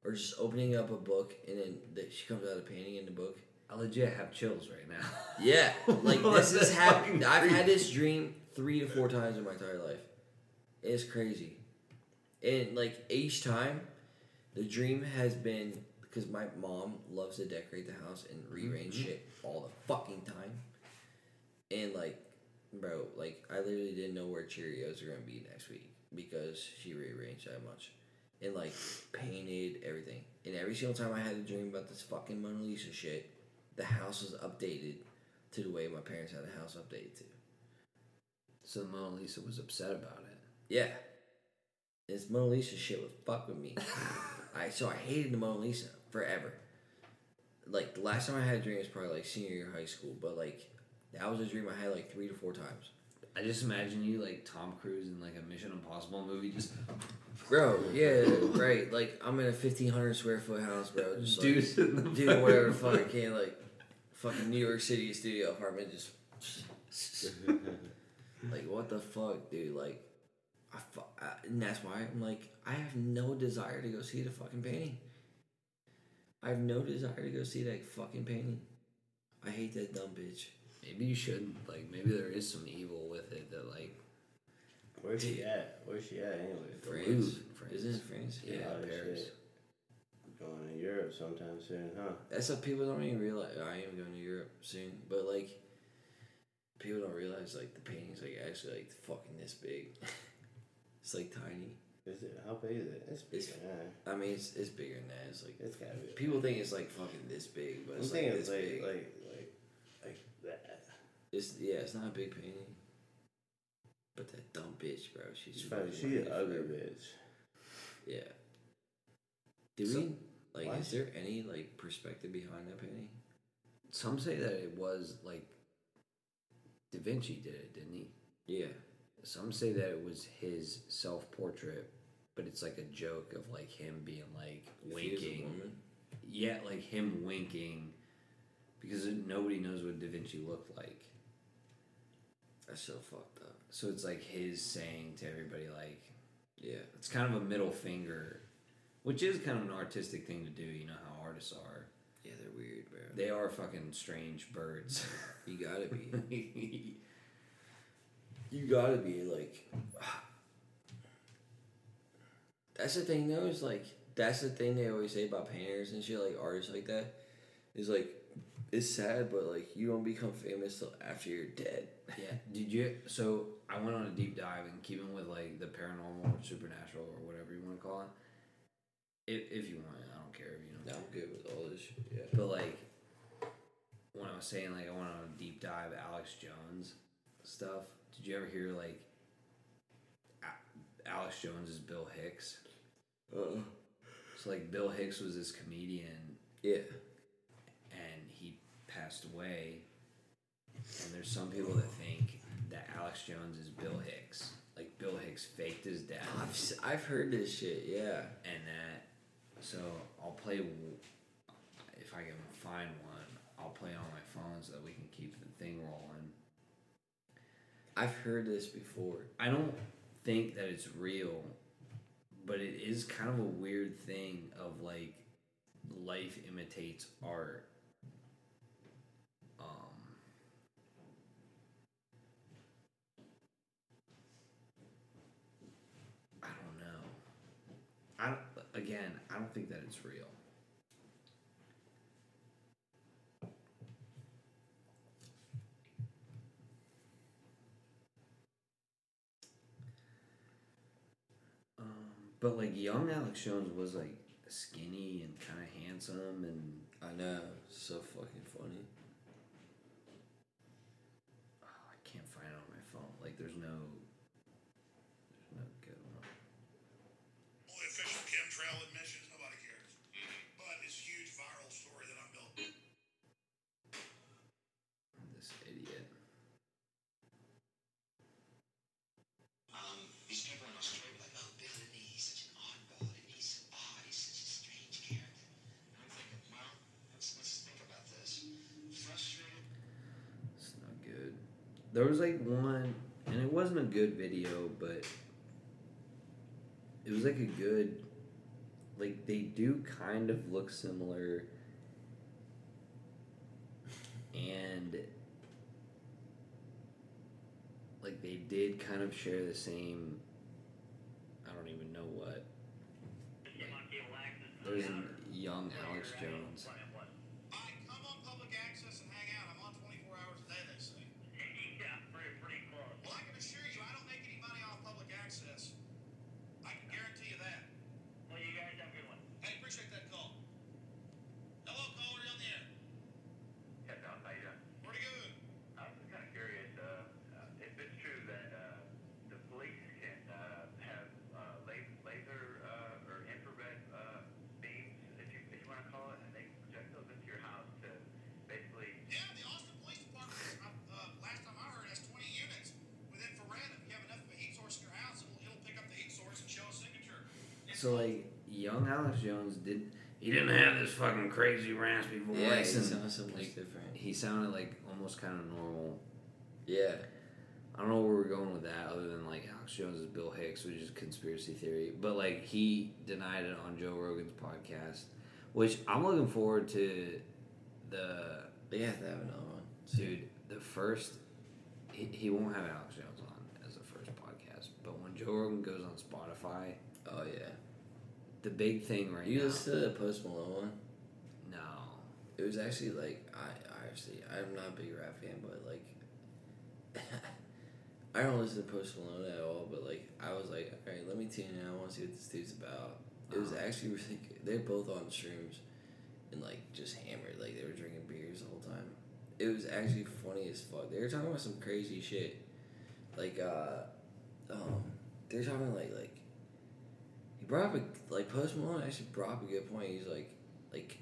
or just opening up a book and then the, she comes out of the painting in the book. I legit have chills right now. Yeah, like this has happened. I've had this dream three to four times in my entire life. It's crazy, and like each time, the dream has been because my mom loves to decorate the house and rearrange mm-hmm. shit all the fucking time, and like, bro, like I literally didn't know where Cheerios are gonna be next week because she rearranged that much. And like painted everything. And every single time I had a dream about this fucking Mona Lisa shit, the house was updated to the way my parents had the house updated to. So Mona Lisa was upset about it. Yeah. This Mona Lisa shit was fuck with me. I so I hated the Mona Lisa forever. Like the last time I had a dream was probably like senior year of high school, but like that was a dream I had like three to four times. I just imagine you like Tom Cruise in like a Mission Impossible movie, just Bro, yeah, right. Like I'm in a fifteen hundred square foot house, bro. Just like, dude whatever the fuck I can, like fucking New York City studio apartment, just like what the fuck, dude? Like, I, fu- I and that's why I'm like I have no desire to go see the fucking painting. I have no desire to go see that fucking painting. I hate that dumb bitch. Maybe you shouldn't. like maybe there is some evil with it that like Where's she at? Where's she at anyway? France, France. isn't it France? Yeah, Oh, Paris. shit. Going to Europe sometime soon, huh? That's what people don't even realize. I am going to Europe soon, but like, people don't realize like the painting's like actually like fucking this big. it's like tiny. Is it? How big is it? It's big. I mean, it's it's bigger than that. It's like It's gotta be. people think it's like fucking this big, but I'm it's like this like, big. like like like that. it's yeah, it's not a big painting. But that dumb bitch, bro. She's She's funny. fucking She an ugly bitch. Yeah. Did So- we like? Why? Is there any like perspective behind that painting? some say that it was like Da Vinci did it, didn't he? Yeah. Some say that it was his self portrait, but it's like a joke of like him being like If he is a winking. Yeah, like him winking because nobody knows what Da Vinci looked like. That's so fucked up. So it's like his saying to everybody like Yeah. it's kind of a middle finger, which is kind of an artistic thing to do. You know how artists are. Yeah, they're weird, bro. They are fucking strange birds. You gotta be. You gotta be like. That's the thing, though. Is like that's the thing they always say about painters and shit, like artists like that. Is like it's sad, but like you don't become famous till after you're dead. yeah. Did you? So I went on a deep dive and keeping with like the paranormal or supernatural or whatever you want to call it. If if you want, I don't care if you don't. I'm good with all this shit. Yeah. But like when I was saying like I went on a deep dive Alex Jones stuff. Did you ever hear like A- Alex Jones is Bill Hicks? Uh, So like Bill Hicks was this comedian yeah. and he passed away. And there's some people that think that Alex Jones is Bill Hicks. Like Bill Hicks faked his death. I've I've heard this shit. Yeah. and that so I'll play if I can find one. I'll play on my phone so that we can keep the thing rolling. I've heard this before. I don't think that it's real, but it is kind of a weird thing of like life imitates art. Um, I don't know. I again, I don't think that it's real. Um, but like young Alex Jones was like skinny and kind of handsome, and I know. So fucking funny. oh, I can't find it on my phone. Like there's no, there's no good one. Only official chemtrail admissions, nobody cares. But it's a huge viral story that I'm building. This idiot. Um, newspaper in Australia like, oh, Bill Lee, he's such an oddball, and he's odd, he's such a strange character. And I'm thinking, well, let's, let's think about this. Frustrated, It's not good. There was like one, and it wasn't a good video, but it was like a good. Like they do kind of look similar, and like they did kind of share the same. I don't even know what. There's a young Alex Jones. I come on public access and hang out. I'm on 24 hours a day, they say. yeah, pretty, pretty close. Well, I can assure you, I don't make any money off public access. I can guarantee you that. Well, you guys have a good one. Hey, appreciate that call. Hello, caller, you're on the air. Yeah, Don, how you doing? Pretty good. I was just kind of curious uh, uh, if it's true that uh, the police can uh, have uh, la- laser uh, or infrared uh, beams, if you, if you want to call it, and they project So like young Alex Jones did He didn't have this fucking crazy raspy voice. Yeah, he sounds so much like- different. he sounded like almost kind of normal. Yeah. I don't know where we're going with that, other than like Alex Jones is Bill Hicks, which is a conspiracy theory. But like he denied it on Joe Rogan's podcast, which I'm looking forward to. The They have to have another one. dude, the first he, he won't have Alex Jones on as the first podcast, but when Joe Rogan goes on Spotify, Oh yeah. The big thing right You now. listen to the Post Malone one? no, It was actually like I, I actually I'm not a big rap fan, but like I don't listen to Post Malone at all. But like I was like, all right, let me tune in. I want to see what this dude's about. It was Uh-huh. actually really good. They're both on streams and like just hammered. Like they were drinking beers the whole time. It was actually funny as fuck. They were talking about some crazy shit. Like uh, um, they're talking like like brought up a like Post Malone actually brought up a good point. He's like like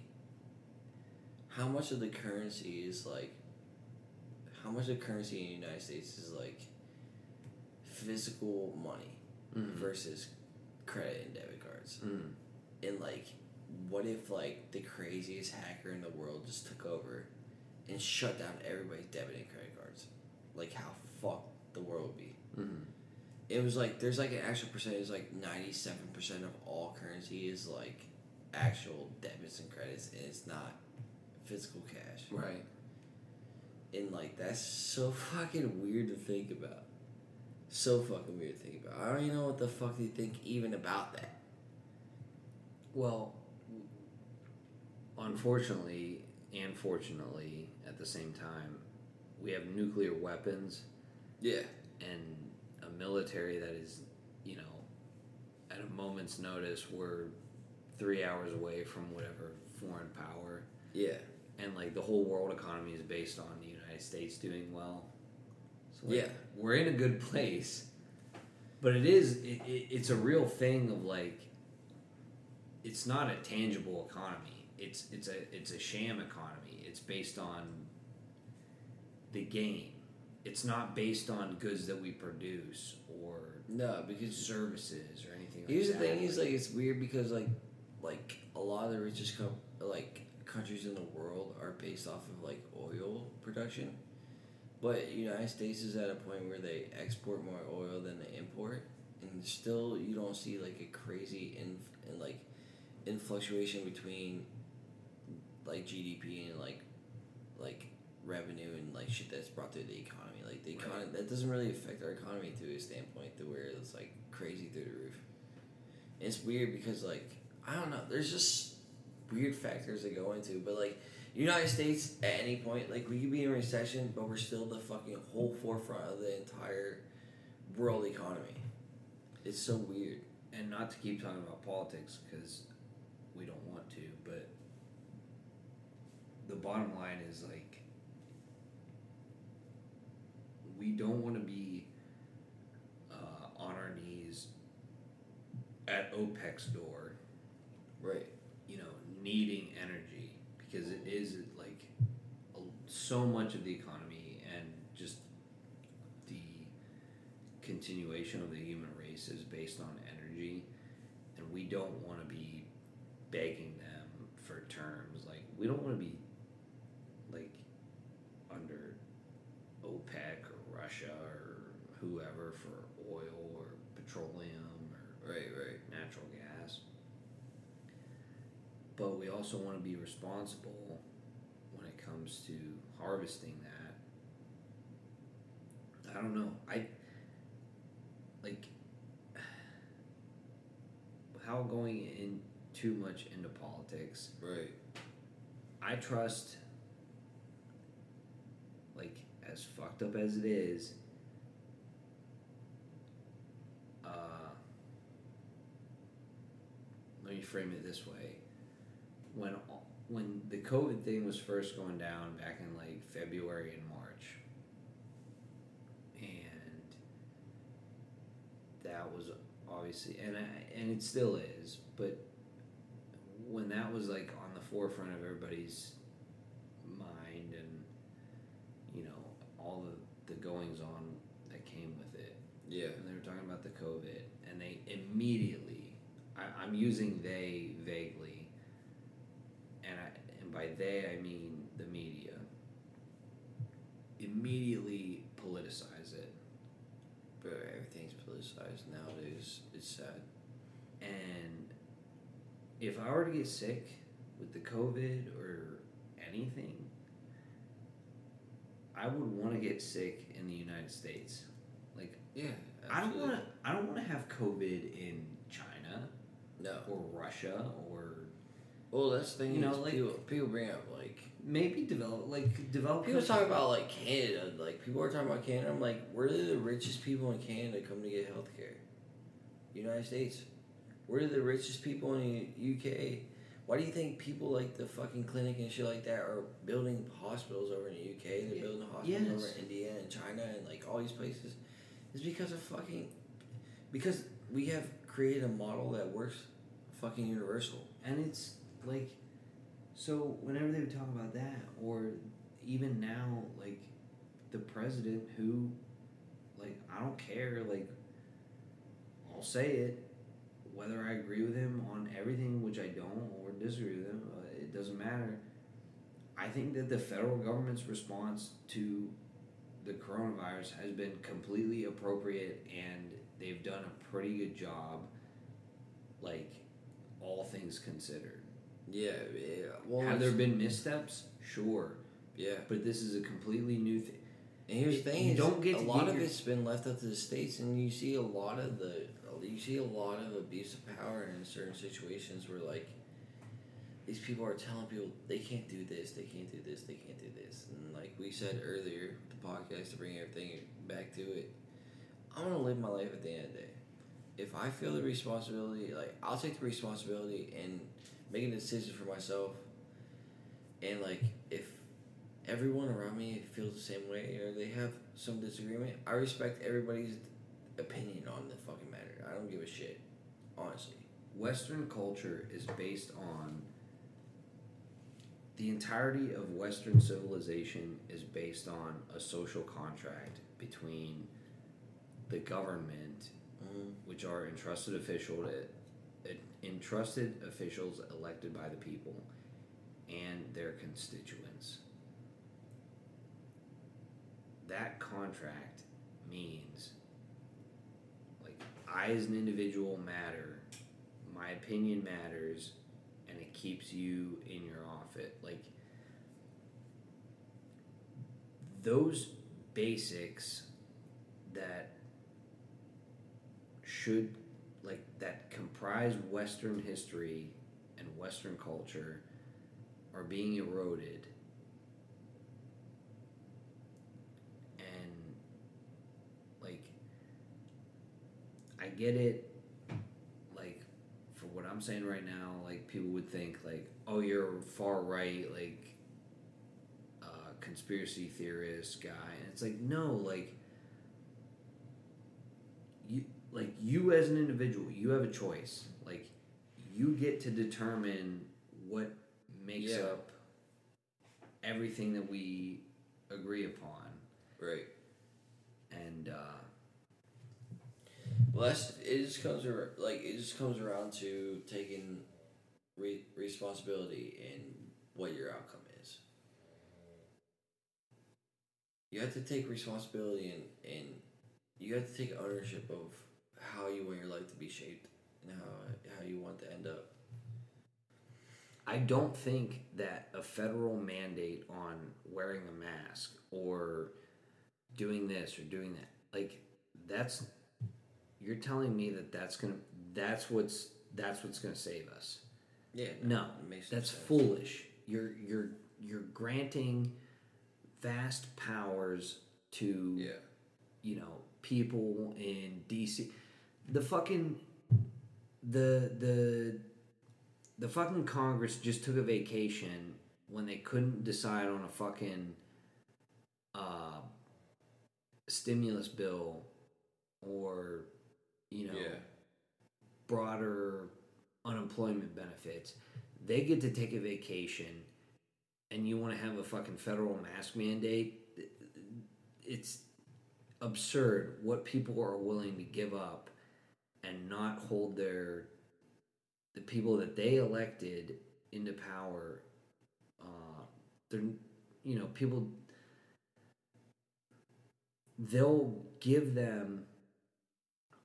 how much of the currency is like how much of the currency in the United States is like physical money Mhm. versus credit and debit cards. Mm. And like what if like the craziest hacker in the world just took over and shut down everybody's debit and credit cards? Like how fucked the world would be. Mhm. It was like there's like an actual percentage like ninety seven percent of all currency is like actual debits and credits and it's not physical cash. right. And like that's so fucking weird to think about. So fucking weird to think about. I don't even know what the fuck they think even about that. Well, unfortunately and fortunately, at the same time, we have nuclear weapons Yeah. and military that is, you know, at a moment's notice, we're three hours away from whatever foreign power, Yeah. and like the whole world economy is based on the United States doing well. So like, Yeah. we're in a good place, but it is it, it, it's a real thing of like it's not a tangible economy. It's it's a it's a sham economy. It's based on the game. It's not based on goods that we produce or No, because services or anything. like Here's the thing: is like it's weird because like like a lot of the richest com- like countries in the world are based off of like oil production, but United States is at a point where they export more oil than they import, and still you don't see like a crazy in, in like in fluctuation between like GDP and like like revenue and like shit that's brought through the economy. Like the economy that doesn't really affect our economy to a standpoint to where it's like crazy through the roof. And it's weird because like I don't know, there's just weird factors that go into, but like United States at any point, like we could be in a recession, but we're still the fucking whole forefront of the entire world economy. It's so weird. and not to keep talking about politics because we don't want to, but the bottom line is like we don't want to be uh, on our knees at OPEC's door, Right. you know, needing energy because it is like a, so much of the economy and just the continuation of the human race is based on energy, and we don't want to be begging them for terms. Like we don't want to be like under OPEC Russia or whoever for oil or petroleum or Right, right. natural gas. But we also want to be responsible when it comes to harvesting that. I don't know. I like without going in too much into politics. Right. I trust like as fucked up as it is uh let me frame it this way. When when the covid thing was first going down back in like february and march and that was obviously and I, and it still is but when that was like on the forefront of everybody's mind and you know all the the goings on that came with it Yeah. and they were talking about the covid and they immediately I, I'm using they vaguely, and I, and by they I mean the media. Immediately politicize it, Bro, everything's politicized nowadays. It's sad. and if I were to get sick with the COVID or anything, I would want to get sick in the United States. Like Yeah. I don't want to. I don't want to have COVID in China No. or Russia or Well, that's the thing. You know, like- people, people bring up like maybe develop like develop. people talk about like Canada. Like people are talking about Canada. I'm like, where do the richest people in Canada come to get health care? United States. Where do the richest people in the UK? Why do you think people like the fucking clinic and shit like that are building hospitals over in the UK? They're building hospitals over in India and China and like all these places. It's because of fucking because we have created a model that works fucking universal. and it's like so whenever they would talk about that or even now like the president who like i don't care like i'll say it whether i agree with him on everything which i don't or disagree with him uh, it doesn't matter i think that the federal government's response to the coronavirus has been completely appropriate and they've done a pretty good job like all things considered Yeah, yeah. Well, have there been missteps? Sure, Yeah. but this is a completely new thing. And here's the thing: you is don't get a lot get of your- it's been left up to the states, and you see a lot of the you see a lot of abuse of power in certain situations where like these people are telling people they can't do this, they can't do this, they can't do this, and like we said earlier, the podcast to bring everything back to it. I'm gonna live my life at the end of the day. If I feel the mm. responsibility, like I'll take the responsibility and make a decision for myself. And like if everyone around me feels the same way or they have some disagreement, I respect everybody's opinion on the fucking matter. I don't give a shit, honestly. Western culture is based on the entirety of Western civilization is based on a social contract between the government, Mm-hmm. which are entrusted official to, entrusted officials elected by the people, and their constituents. That contract means I as an individual matter, my opinion matters, and it keeps you in your office. Like those basics that should like that comprise Western history and Western culture are being eroded. And like I get it like for what I'm saying right now, like people would think like, oh you're far right, like uh, conspiracy theorist guy and it's like no, like you like you as an individual, you have a choice. Like you get to determine what makes Yeah. up everything that we agree upon. Right. And uh Well, it. Just comes ar- like it just comes around to taking re- responsibility in what your outcome is. You have to take responsibility and and you have to take ownership of how you want your life to be shaped and how how you want to end up. I don't think that a federal mandate on wearing a mask or doing this or doing that, like that's you're telling me that that's gonna that's what's that's what's gonna save us. Yeah. No, makes that's sense. foolish. You're you're you're granting vast powers to Yeah. you know people in DC. The fucking the the the fucking Congress just took a vacation when they couldn't decide on a fucking uh, stimulus bill or you know Yeah. broader unemployment benefits. They get to take a vacation, and you want to have a fucking federal mask mandate. It's absurd what people are willing to give up and not hold their the people that they elected into power, uh, they're you know people. They'll give them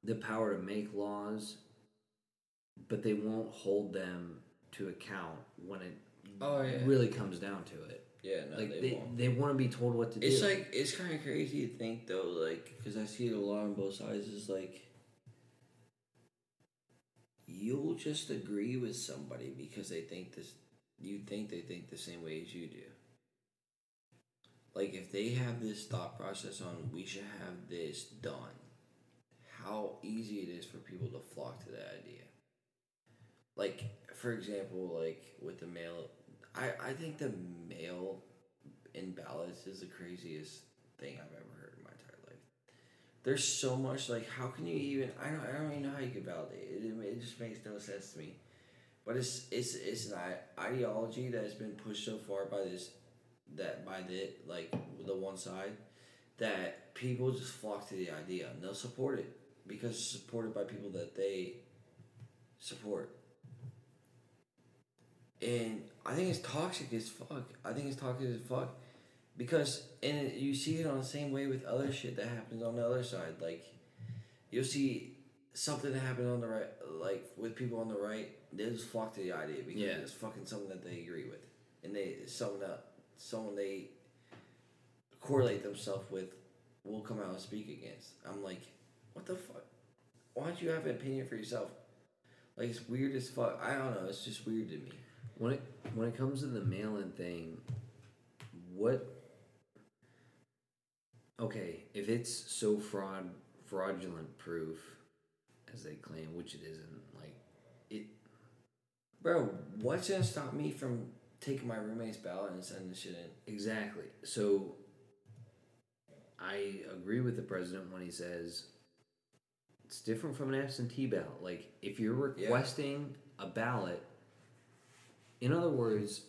the power to make laws, but they won't hold them to account when it Oh yeah. really comes down to it. Yeah, no, like they, they, they want to be told what to do. It's like it's kind of crazy to think though, like because I see it a lot on both sides. Is like you'll just agree with somebody because they think this. You think they think the same way as you do. Like if they have this thought process on we should have this done, how easy it is for people to flock to that idea. Like for example, like with the mail, I I think the mail in ballots is the craziest thing I've ever heard in my entire life. There's so much like how can you even I don't I don't even know how you can validate it. It, it just makes no sense to me. But it's it's it's an ideology that has been pushed so far by this that by the like the one side that people just flock to the idea and they'll support it because it's supported by people that they support. And I think it's toxic as fuck. I think it's toxic as fuck because and you see it on the same way with other shit that happens on the other side. Like you'll see something that happened on the right, like with people on the right, they just flock to the idea because Yeah. it's fucking something that they agree with, and they someone that someone they correlate themselves with will come out and speak against. I'm like, what the fuck? Why don't you have an opinion for yourself? Like it's weird as fuck. I don't know. It's just weird to me. when it when it comes to the mail-in thing, what? Okay, if it's so fraud fraudulent proof, as they claim, which it isn't, like it. Bro, what's gonna stop me from taking my roommate's ballot and sending the shit in? Exactly. So I agree with the president when he says it's different from an absentee ballot. Like if you're Yeah. requesting a ballot, in other words,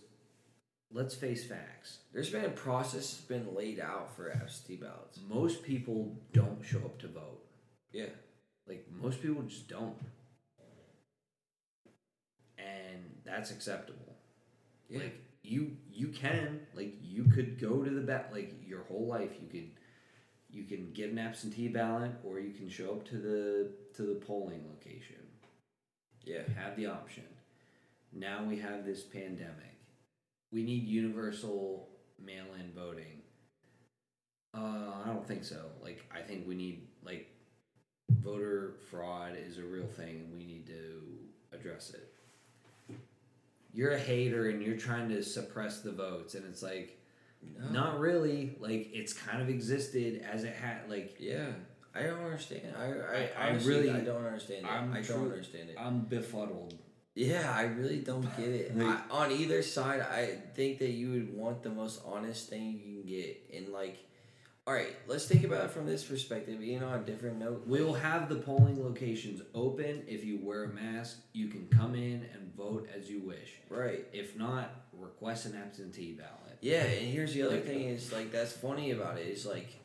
let's face facts. There's been a process that's been laid out for absentee ballots. Most people don't show up to vote. Yeah. Like most people just don't. And that's acceptable. Yeah. Like you you can like you could go to the bat like your whole life you could you can get an absentee ballot or you can show up to the to the polling location. yeah. Have the option. Now we have this pandemic. We need universal mail-in voting. Uh, I don't think so. Like I think we need like voter fraud is a real thing and we need to address it. You're a hater and you're trying to suppress the votes and it's like No. not really. Like it's kind of existed as it had like Yeah. I don't understand. I I, I- I really- I don't understand it. I'm I don't true- understand it. I'm befuddled. Yeah, I really don't get it. Like- I, on either side, I think that you would want the most honest thing you can get. And like, all right, let's think about it from this perspective. You know, on a different note, We'll have the polling locations open. If you wear a mask, you can come in and vote as you wish. right? If not, request an absentee ballot. Yeah, and here's the other thing is like that's funny about it is like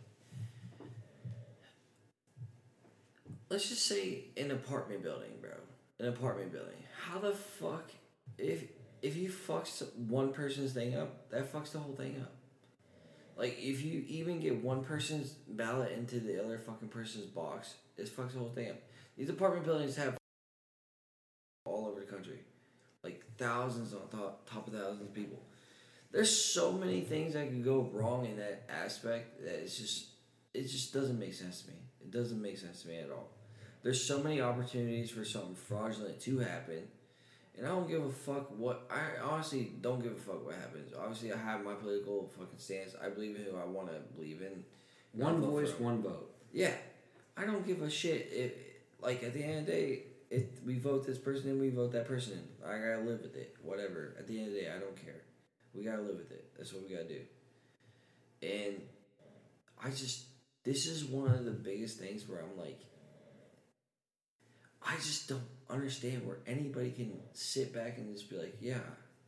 let's just say an apartment building, bro. An apartment building. How the fuck if if you fucks one person's thing up, that fucks the whole thing up. Like if you even get one person's ballot into the other fucking person's box, it fucks the whole thing up. These apartment buildings have all over the country, like thousands on top top of thousands of people there's so many things that could go wrong in that aspect that it's just it just doesn't make sense to me. It doesn't make sense to me at all. There's so many opportunities for something fraudulent to happen, and I don't give a fuck what. I honestly don't give a fuck what happens. Obviously, I have my political fucking stance. I believe in who I want to believe in. One voice, one vote. Yeah, I don't give a shit. If like at the end of the day, if we vote this person in, we vote that person in. I gotta live with it. Whatever. At the end of the day, I don't care. We gotta live with it. That's what we gotta do. And I just this is one of the biggest things where I'm like, I just don't understand where anybody can sit back and just be like, yeah,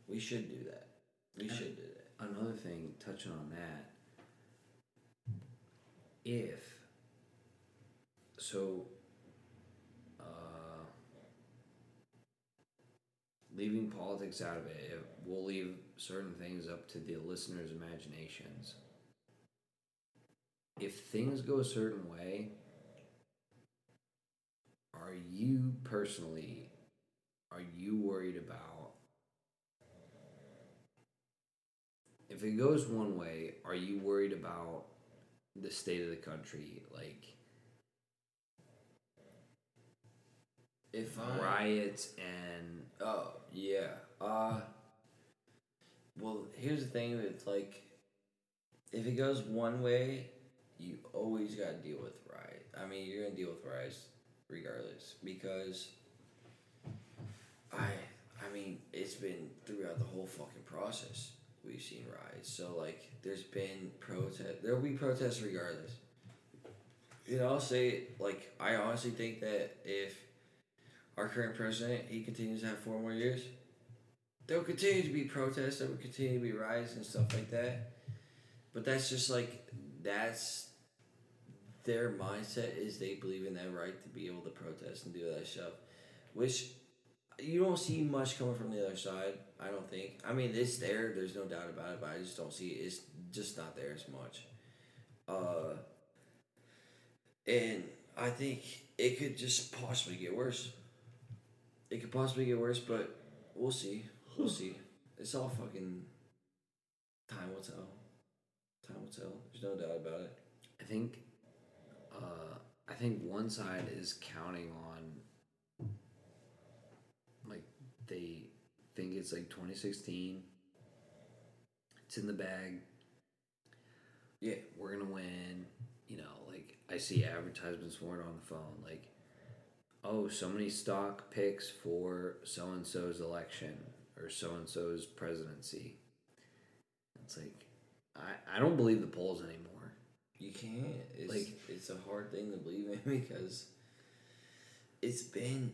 we should do that. We should do that. Another thing, touching on that, if so, uh, leaving politics out of it, it we'll leave certain things up to the listeners' imaginations. If things go a certain way, are you personally are you worried about if it goes one way, are you worried about the state of the country like If I riots and Oh yeah. Uh. Well, here's the thing. It's like, if it goes one way, you always got to deal with riots I mean, you're gonna deal with riots regardless because. I I mean, it's been throughout the whole fucking process. We've seen riots. So like, there's been protest. There'll be protests regardless. You know, I'll say like I honestly think that if our current president he continues to have four more years, there will continue to be protests. There will continue to be riots and stuff like that. But that's just like that's their mindset is they believe in that right to be able to protest and do that stuff, which you don't see much coming from the other side. I don't think. I mean, it's there. There's no doubt about it. But I just don't see it. It's just not there as much. Uh, and I think it could just possibly get worse. It could possibly get worse, but we'll see. We'll see. It's all fucking time will tell. Time will tell. There's no doubt about it. I think uh, I think one side is counting on like they think it's like 2016. It's in the bag. Yeah. We're gonna win. You know, like I see advertisements for it on the phone. Like, oh, so many stock picks for so and so's election or so and so's presidency. It's like I I don't believe the polls anymore. You can't. It's Like- it's a hard thing to believe in because it's been.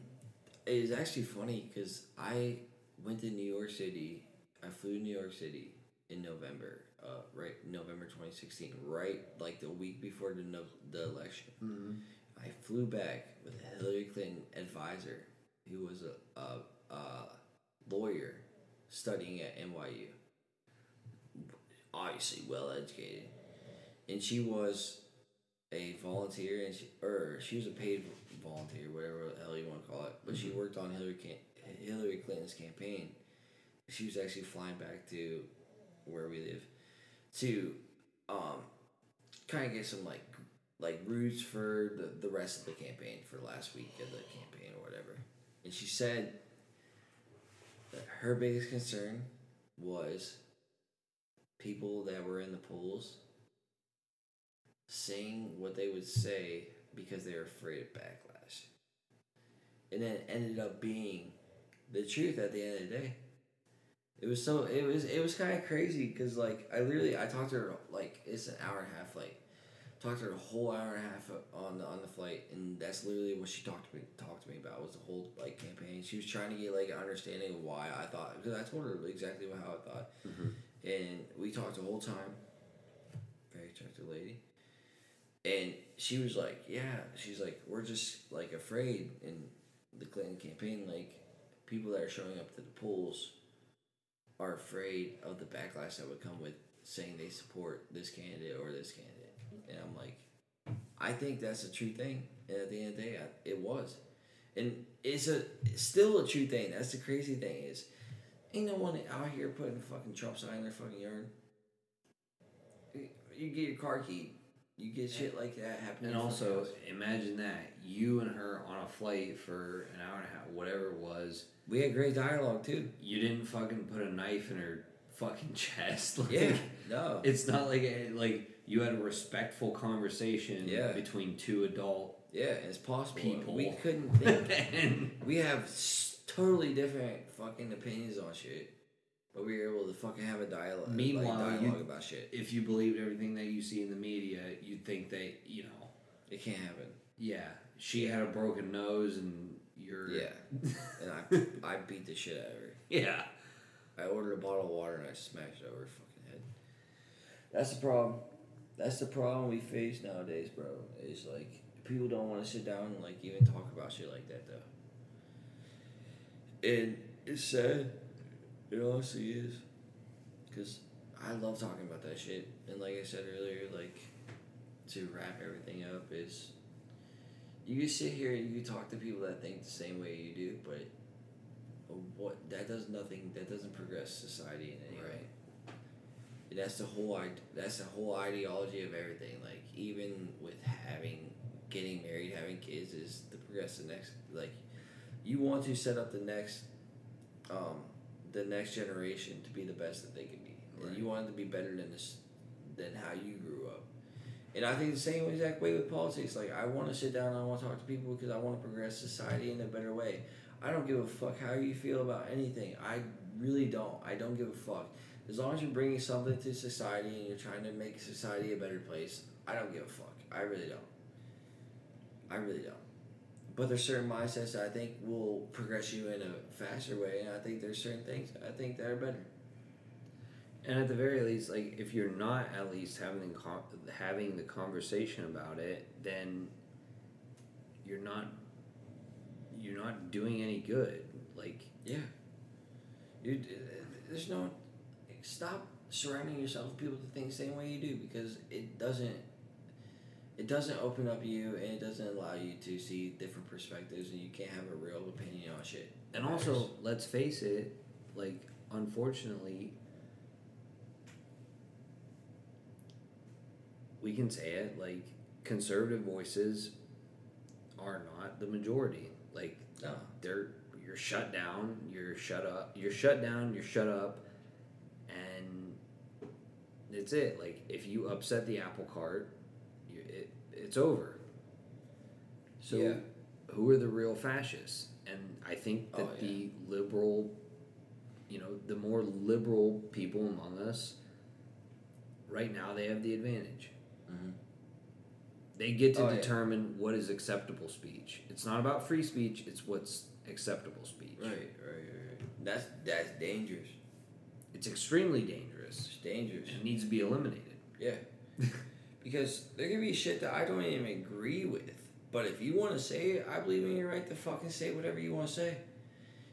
It's actually funny because I went to New York City. I flew to New York City in November, uh, right November twenty sixteen, right like the week before the no, the election. I flew back with a Hillary Clinton advisor, who was a, a, a lawyer studying at NYU. Obviously, well educated and she was a volunteer and she or she was a paid volunteer, whatever the hell you want to call it. But she worked on Hillary Cam- Hillary Clinton's campaign. She was actually flying back to where we live to um kind of get some like like roots for the, the rest of the campaign for last week of the campaign or whatever. And she said that her biggest concern was people that were in the polls saying what they would say because they were afraid of backlash. And then it ended up being the truth at the end of the day. It was so it was it was kind of crazy because like I literally I talked to her like it's an hour and a half flight. Talked to her a whole hour and a half on the on the flight, and that's literally what she talked to me talked to me about was the whole like campaign. She was trying to get like an understanding of why I thought because I told her exactly how I thought, mm-hmm. and we talked the whole time. Very attractive lady and she was like, "Yeah." She's like, "We're just like afraid in the Clinton campaign. Like, people that are showing up to the polls are afraid of the backlash that would come with saying they support this candidate or this candidate." And I'm like, I think that's a true thing. And at the end of the day, I, it was, and it's a it's still a true thing. That's the crazy thing is, ain't no one out here putting fucking Trump sign in their fucking yard. You- get your car keyed. You get eh, shit like that happening. And in front of your also, imagine that you and her on a flight for an hour and a half, whatever it was. we had great dialogue too. You didn't fucking put a knife in her fucking chest. Like, Yeah, no, It's not like a, like you had a respectful conversation Yeah. between two adult yeah, it's possible. people. We couldn't think. and we have totally different fucking opinions on shit, but we were able to fucking have a dialogue. Meanwhile, like, dialogue about shit. if you believed everything that you see in the media, you'd think that you know, It can't happen. yeah, she had a broken nose and you're Yeah, and I I beat the shit out of her. yeah. I ordered a bottle of water and I smashed it over her fucking head. That's the problem. That's the problem we face nowadays, bro. Is like people don't want to sit down and like even talk about shit like that though. And It's sad. It honestly is. Cause I love talking about that shit, and like I said earlier, like to wrap everything up is you can sit here and you can talk to people that think the same way you do, but what that does nothing. That doesn't progress society in any way. And that's the whole that's the whole ideology of everything. Like even with having getting married, having kids is to progress the next like you want to set up the next um the next generation to be the best that they can be. And you want it to be better than this than how you grew up. And I think the same exact way with politics. Like I want to sit down and I want to talk to people because I want to progress society in a better way. I don't give a fuck how you feel about anything. I really don't. I don't give a fuck. As long as you're bringing something to society and you're trying to make society a better place, I don't give a fuck. I really don't. I really don't. But there's certain mindsets that I think will progress you in a faster way, and I think there's certain things I think that are better. And at the very least, like if you're not at least having the con- having the conversation about it, then you're not you're not doing any good. Like Yeah. You, there's no stop surrounding yourself with people that think the same way you do because it doesn't. It doesn't open up you and it doesn't allow you to see different perspectives and you can't have a real opinion on shit. and also, let's face it, like unfortunately we can say it like conservative voices are not the majority. Like No. they're you're shut down, you're shut up, you're shut down, you're shut up, and it's it. Like if you upset the apple cart, it it's over. So Yeah. who are the real fascists? And I think that Oh, yeah. the liberal, you know, the more liberal people among us, right now they have the advantage. Mhm. They get to Oh, yeah. determine what is acceptable speech. It's not about free speech; it's what's acceptable speech. Right, right, right, right. That's that's dangerous. It's extremely dangerous. It's dangerous. It needs to be eliminated. Yeah. because there can be shit that I don't even agree with. But if you want to say it, I believe in your right to fucking say whatever you want to say.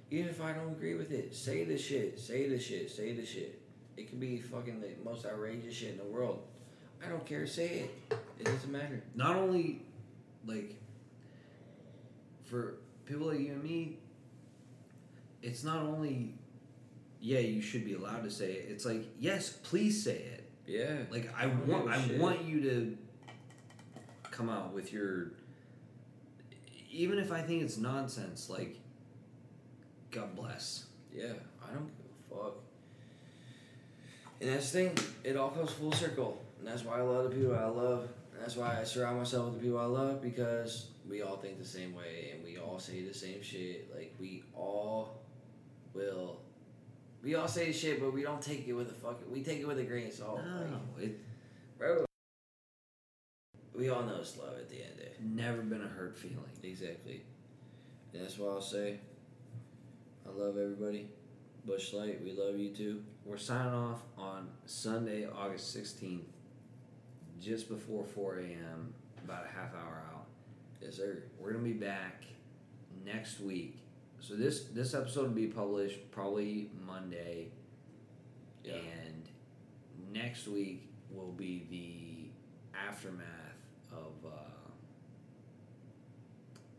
Even if I don't agree with it, say the shit, say the shit, say the shit. It could be fucking the most outrageous shit in the world. I don't care, say it. It doesn't matter. Not only, like, for people like you and me, it's not only, yeah, you should be allowed to say it. It's like, yes, please say it. Yeah. Like I want, I shit. want you to come out with your, even if I think it's nonsense. Like, God bless. Yeah, I don't give a fuck. And that's the thing, it all comes full circle. And that's why I love the people I love. And that's why I surround myself with the people I love because we all think the same way and we all say the same shit. Like, we all will. We all say shit, but we don't take it with a fucking. We take it with a grain of salt. no, Like, it bro. We all know it's love at the end of the day. never been a hurt feeling. Exactly. And that's why I'll say, I love everybody. Busch Light, we love you too. We're signing off on Sunday, August 16th, just before 4 a.m., about a half hour out. Yes, sir. We're gonna be back next week. So this this episode will be published probably Monday, Yeah. and next week will be the aftermath of uh,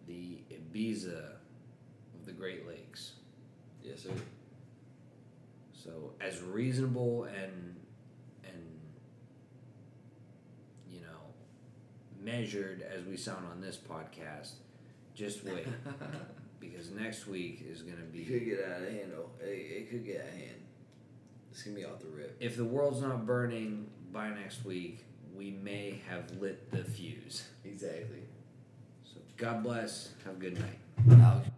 the Ibiza of the Great Lakes. Yes, sir. So as reasonable and and you know measured as we sound on this podcast, just wait because next week is gonna be. It could get out of hand, though. It, it could get out of hand. It's gonna be off the rip. if the world's not burning by next week, we may have lit the fuse. Exactly. So God bless. Have a good night. Alex